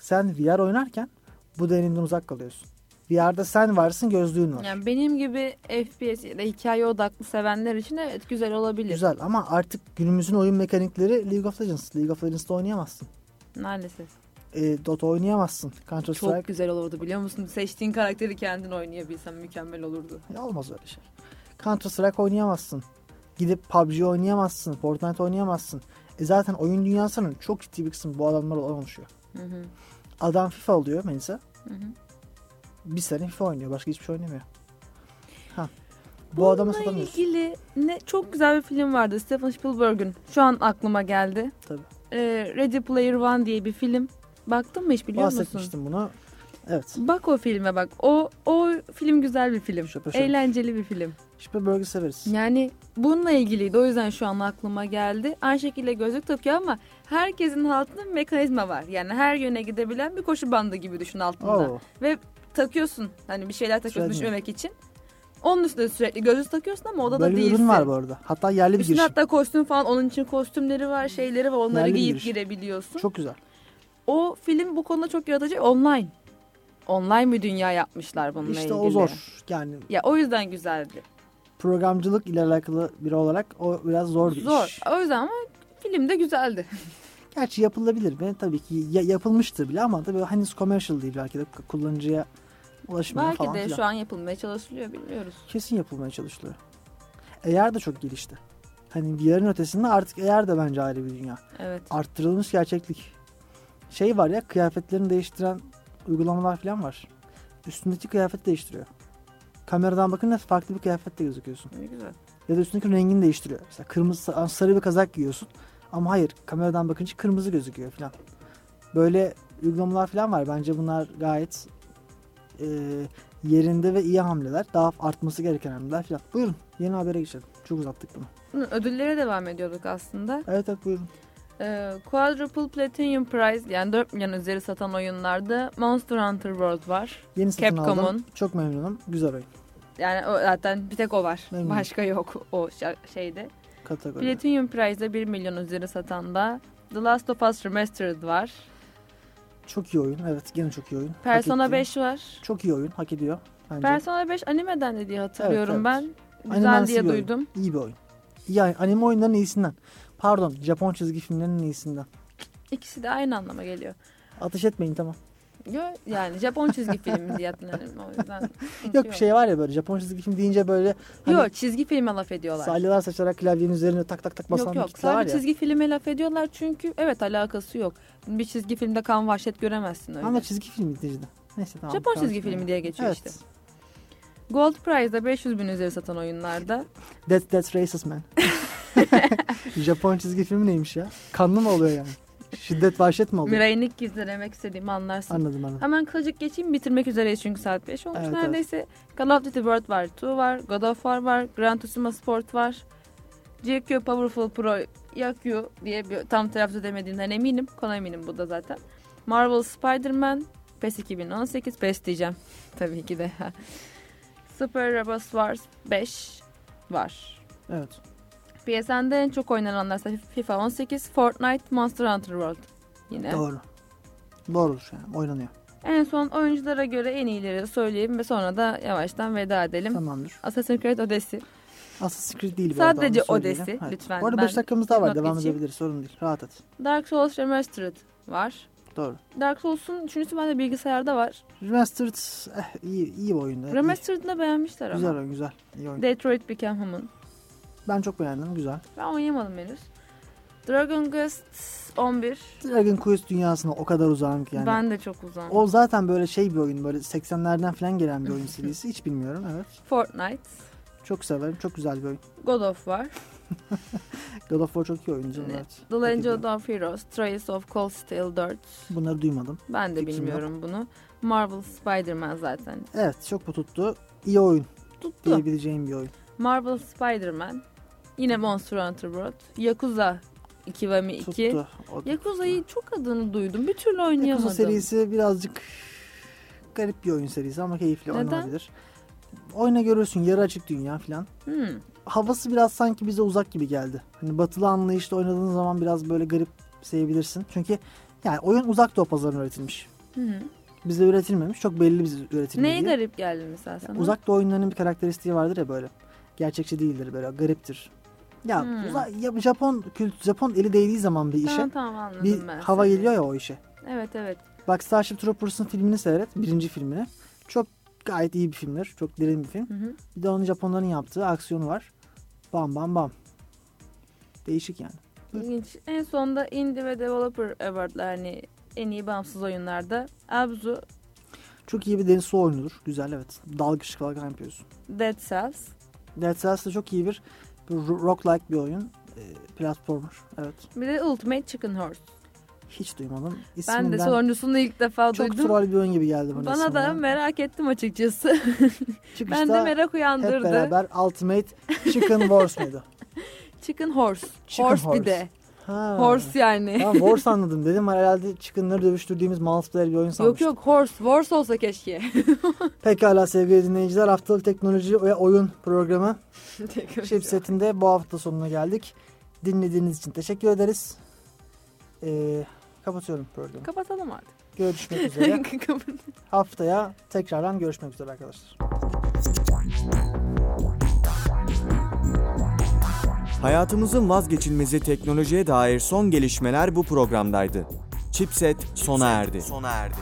Sen VR oynarken bu deneyimden uzak kalıyorsun. VR'da sen varsın, gözlüğün var. Yani benim gibi FPS ya da hikaye odaklı sevenler için evet güzel olabilir. Güzel ama artık günümüzün oyun mekanikleri League of Legends. League of Legends'da oynayamazsın. Maalesef. E, Dota oynayamazsın. Counter Çok Strike güzel olurdu biliyor musun? Seçtiğin karakteri kendin oynayabilsen mükemmel olurdu. Ya olmaz öyle şey. Counter Strike oynayamazsın. Gidip PUBG oynayamazsın. Fortnite oynayamazsın. E zaten oyun dünyasının çok ciddi bir kısmı bu adamlar oluşuyor. Hı hı. Adam FIFA alıyor Melisa. Hı hı. Bir sene FIFA oynuyor. Başka hiçbir şey oynamıyor. Ha. Bu Bununla adamı satamıyorsun. ilgili ne çok güzel bir film vardı Steven Spielberg'ün. Şu an aklıma geldi. Tabii. Ee, Ready Player One diye bir film. Baktın mı hiç biliyor musun? Bahsetmiştim bunu. Evet. Bak o filme bak. O o film güzel bir film. Şöpe şöpe. Eğlenceli bir film. Spielberg'i severiz. Yani bununla ilgiliydi. O yüzden şu an aklıma geldi. Aynı şekilde gözlük takıyor ama herkesin altında bir mekanizma var. Yani her yöne gidebilen bir koşu bandı gibi düşün altında. Oo, Takıyorsun. Hani bir şeyler takıyorsun Sürekli. düşmemek için. Onun üstüne sürekli gözlük takıyorsun ama odada böyle bir değilsin. ürün var bu arada. Hatta yerli bir Üstüne giriş. hatta kostüm falan onun için kostümleri var, şeyleri var. Onları Yerli bir giyip girebiliyorsun. Çok güzel. O film bu konuda çok yaratıcı. Online. Online bir dünya yapmışlar bununla İşte ilgili. o zor. Yani Ya o yüzden güzeldi. programcılık ile alakalı biri olarak o biraz zor bir Zor. iş. O yüzden ama film de güzeldi. <laughs> Gerçi yapılabilir mi? Tabii ki ya- yapılmıştır bile ama tabii henüz commercial değil belki de kullanıcıya ulaşmıyor Belki falan de filan. şu an yapılmaya çalışılıyor bilmiyoruz. Kesin yapılmaya çalışılıyor. AR da çok gelişti. Hani VR'ın ötesinde artık AR da bence ayrı bir dünya. Evet. Arttırılmış gerçeklik. Şey var ya kıyafetlerini değiştiren uygulamalar falan var. Üstündeki kıyafet değiştiriyor. Kameradan bakınca farklı bir kıyafette gözüküyorsun. Ne güzel. Ya da üstündeki rengini değiştiriyor. Mesela kırmızı sarı bir kazak giyiyorsun. Ama hayır kameradan bakınca kırmızı gözüküyor falan. Böyle uygulamalar falan var. Bence bunlar gayet e, yerinde ve iyi hamleler. Daha artması gereken hamleler falan. Buyurun yeni habere geçelim. Çok uzattık bunu. Hı, Ödüllere devam ediyorduk aslında. Evet evet buyurun. Ee, Quadruple Platinum Prize yani 4 milyon üzeri satan oyunlarda Monster Hunter World var. Yeni satın aldım. Çok memnunum. Güzel oyun. Yani o zaten bir tek o var. Memnun. Başka yok o şeyde. Kategori. Platinum Prize'da 1 milyon üzeri satan da The Last of Us Remastered var. Çok iyi oyun. Evet gene çok iyi oyun. Persona etti. 5 var. Çok iyi oyun. Hak ediyor. Bence. Persona 5 animeden de diye hatırlıyorum Evet, ben. Güzel Animensi diye bir oyun. duydum. İyi bir oyun. İyi anime oyunların iyisinden. Pardon Japon çizgi filmlerinin iyisinden. İkisi de aynı anlama geliyor. Ateş etmeyin tamam. Yani Japon çizgi filmi diye hatırlıyorum o yüzden. Yok bir şey var ya böyle Japon çizgi film deyince böyle hani Yok çizgi filme laf ediyorlar. salyalar saçarak klavyenin üzerine tak tak tak basan Yok bir yok kitle var ya. çizgi filme laf ediyorlar çünkü evet alakası yok. Bir çizgi filmde kan vahşet göremezsin öyle. Ama çizgi film neticede. Neyse tamam. Japon çizgi filmi diye geçiyor Evet. işte. Gold Prize'da 500 bin üzeri satan oyunlarda That, that's racist man. <laughs> Japon çizgi filmi neymiş ya? Kanlı mı oluyor yani? Şiddet vahşet mi oluyor? Mirai Nikki demek istediğimi anlarsın. Anladım anladım. Hemen kısacık geçeyim bitirmek üzereyiz çünkü saat 5 olmuş Evet, evet. neredeyse. Call of Duty World War 2 var, God of War var, Gran Turismo Sport var. GQ Powerful Pro Yakyu diye bir tam telaffuz edemediğimden eminim. Konami'nin bu da zaten. Marvel Spider-Man, PES 2018, PES diyeceğim <laughs> tabii ki de. <laughs> Super Robot Wars 5 var. Evet. PSN'de en çok oynananlar ise FIFA 18, Fortnite, Monster Hunter World. Yine. Doğru. Doğrudur yani oynanıyor. En son oyunculara göre en iyileri söyleyeyim ve sonra da yavaştan veda edelim. Tamamdır. Assassin's Creed Odyssey. Assassin's Creed değil. Sadece söyleyelim. Odyssey, Evet. lütfen. Bu arada Ben 5 dakikamız daha var. Devam geçeyim. edebiliriz. Sorun değil. Rahat et. Dark Souls Remastered var. Doğru. Dark Souls'un üçüncüsü bende bilgisayarda var. Remastered eh, iyi, iyi bir oyundu. İyi. Remastered'ını beğenmişler Güzel ama. oyun güzel. İyi oyun. Detroit Become Human. Ben çok beğendim. Güzel. Ben oynayamadım henüz. Dragon Quest 11. Dragon Quest dünyasına o kadar uzağım ki yani. Ben de çok uzağım. O zaten böyle şey bir oyun. Böyle 80'lerden falan gelen bir oyun serisi. Hiç bilmiyorum. Evet. Fortnite. Çok severim. Çok güzel bir oyun. God of War. <laughs> God of War çok iyi oyun canım. Evet. Evet. The Legend of Heroes. Trails of Cold Steel 4. Bunları duymadım. Ben de Fikrim bilmiyorum bunu. Marvel Spider-Man zaten. Evet çok bu tuttu. İyi oyun Tuttu. diyebileceğim bir oyun. Marvel Spider-Man. Yine Monster Hunter World. Yakuza 2 ve Mi 2. Tuttu. O da Yakuza'yı çok adını duydum. Bir türlü Yakuza oynayamadım. serisi birazcık garip bir oyun serisi ama keyifli Neden? oynanabilir. Oyna görürsün yarı açık dünya falan. Hmm. Havası biraz sanki bize uzak gibi geldi. Hani batılı anlayışla oynadığın zaman biraz böyle garip sevebilirsin. Çünkü yani oyun uzak doğu pazarına üretilmiş. Hı hı. Bizde üretilmemiş. Çok belli bize üretilmiş. Neye garip geldi mesela sana? Uzak doğu oyunlarının bir karakteristiği vardır ya böyle. Gerçekçi değildir böyle gariptir. Ya, Hmm. Japon kült Japon eli değdiği zaman bir işe Tamam tamam anladım bir hava seni. geliyor ya o işe. Evet evet. Bak Starship Troopers'ın filmini seyret. Birinci filmini. Çok gayet iyi bir filmdir. Çok derin bir film. Hı hı. Bir de onun Japonların yaptığı aksiyonu var. Bam bam bam. Değişik yani. İlginç. En sonda Indie ve Developer Award'lar hani en iyi bağımsız oyunlarda Abzu, Çok iyi bir deniz su oyunudur. Güzel evet. Dalgıç kalkan yapıyorsun. Dead Cells, Dead Cells de çok iyi bir, bir ro- roguelike bir oyun. Ee, platformer. Evet. bir de Ultimate Chicken Horse. Hiç duymadım. Ben İsminden de sonuncusunu ilk defa çok duydum. troll bir oyun gibi geldi bana. Bana da isminden. merak ettim açıkçası. Çıkışta <laughs> ben de merak hep uyandırdı. beraber Ultimate Chicken Wars muydu? <laughs> Chicken horse. Chicken horse, horse. bir de. Ha. Horse yani. Tamam Wars anladım dedim herhalde Chicken'ları dövüştürdüğümüz multiplayer bir oyun yok sanmıştım. yok horse. Horse olsa keşke. <laughs> Pekala sevgili dinleyiciler haftalık teknoloji ve oyun programı <laughs> Chipset'inde bu hafta sonuna geldik. Dinlediğiniz için teşekkür ederiz. Ee, kapatıyorum programı. Kapatalım artık. Görüşmek üzere. <laughs> Haftaya tekrardan görüşmek üzere arkadaşlar. Hayatımızın vazgeçilmezi teknolojiye dair son gelişmeler bu programdaydı. Chipset sona erdi. Sona erdi.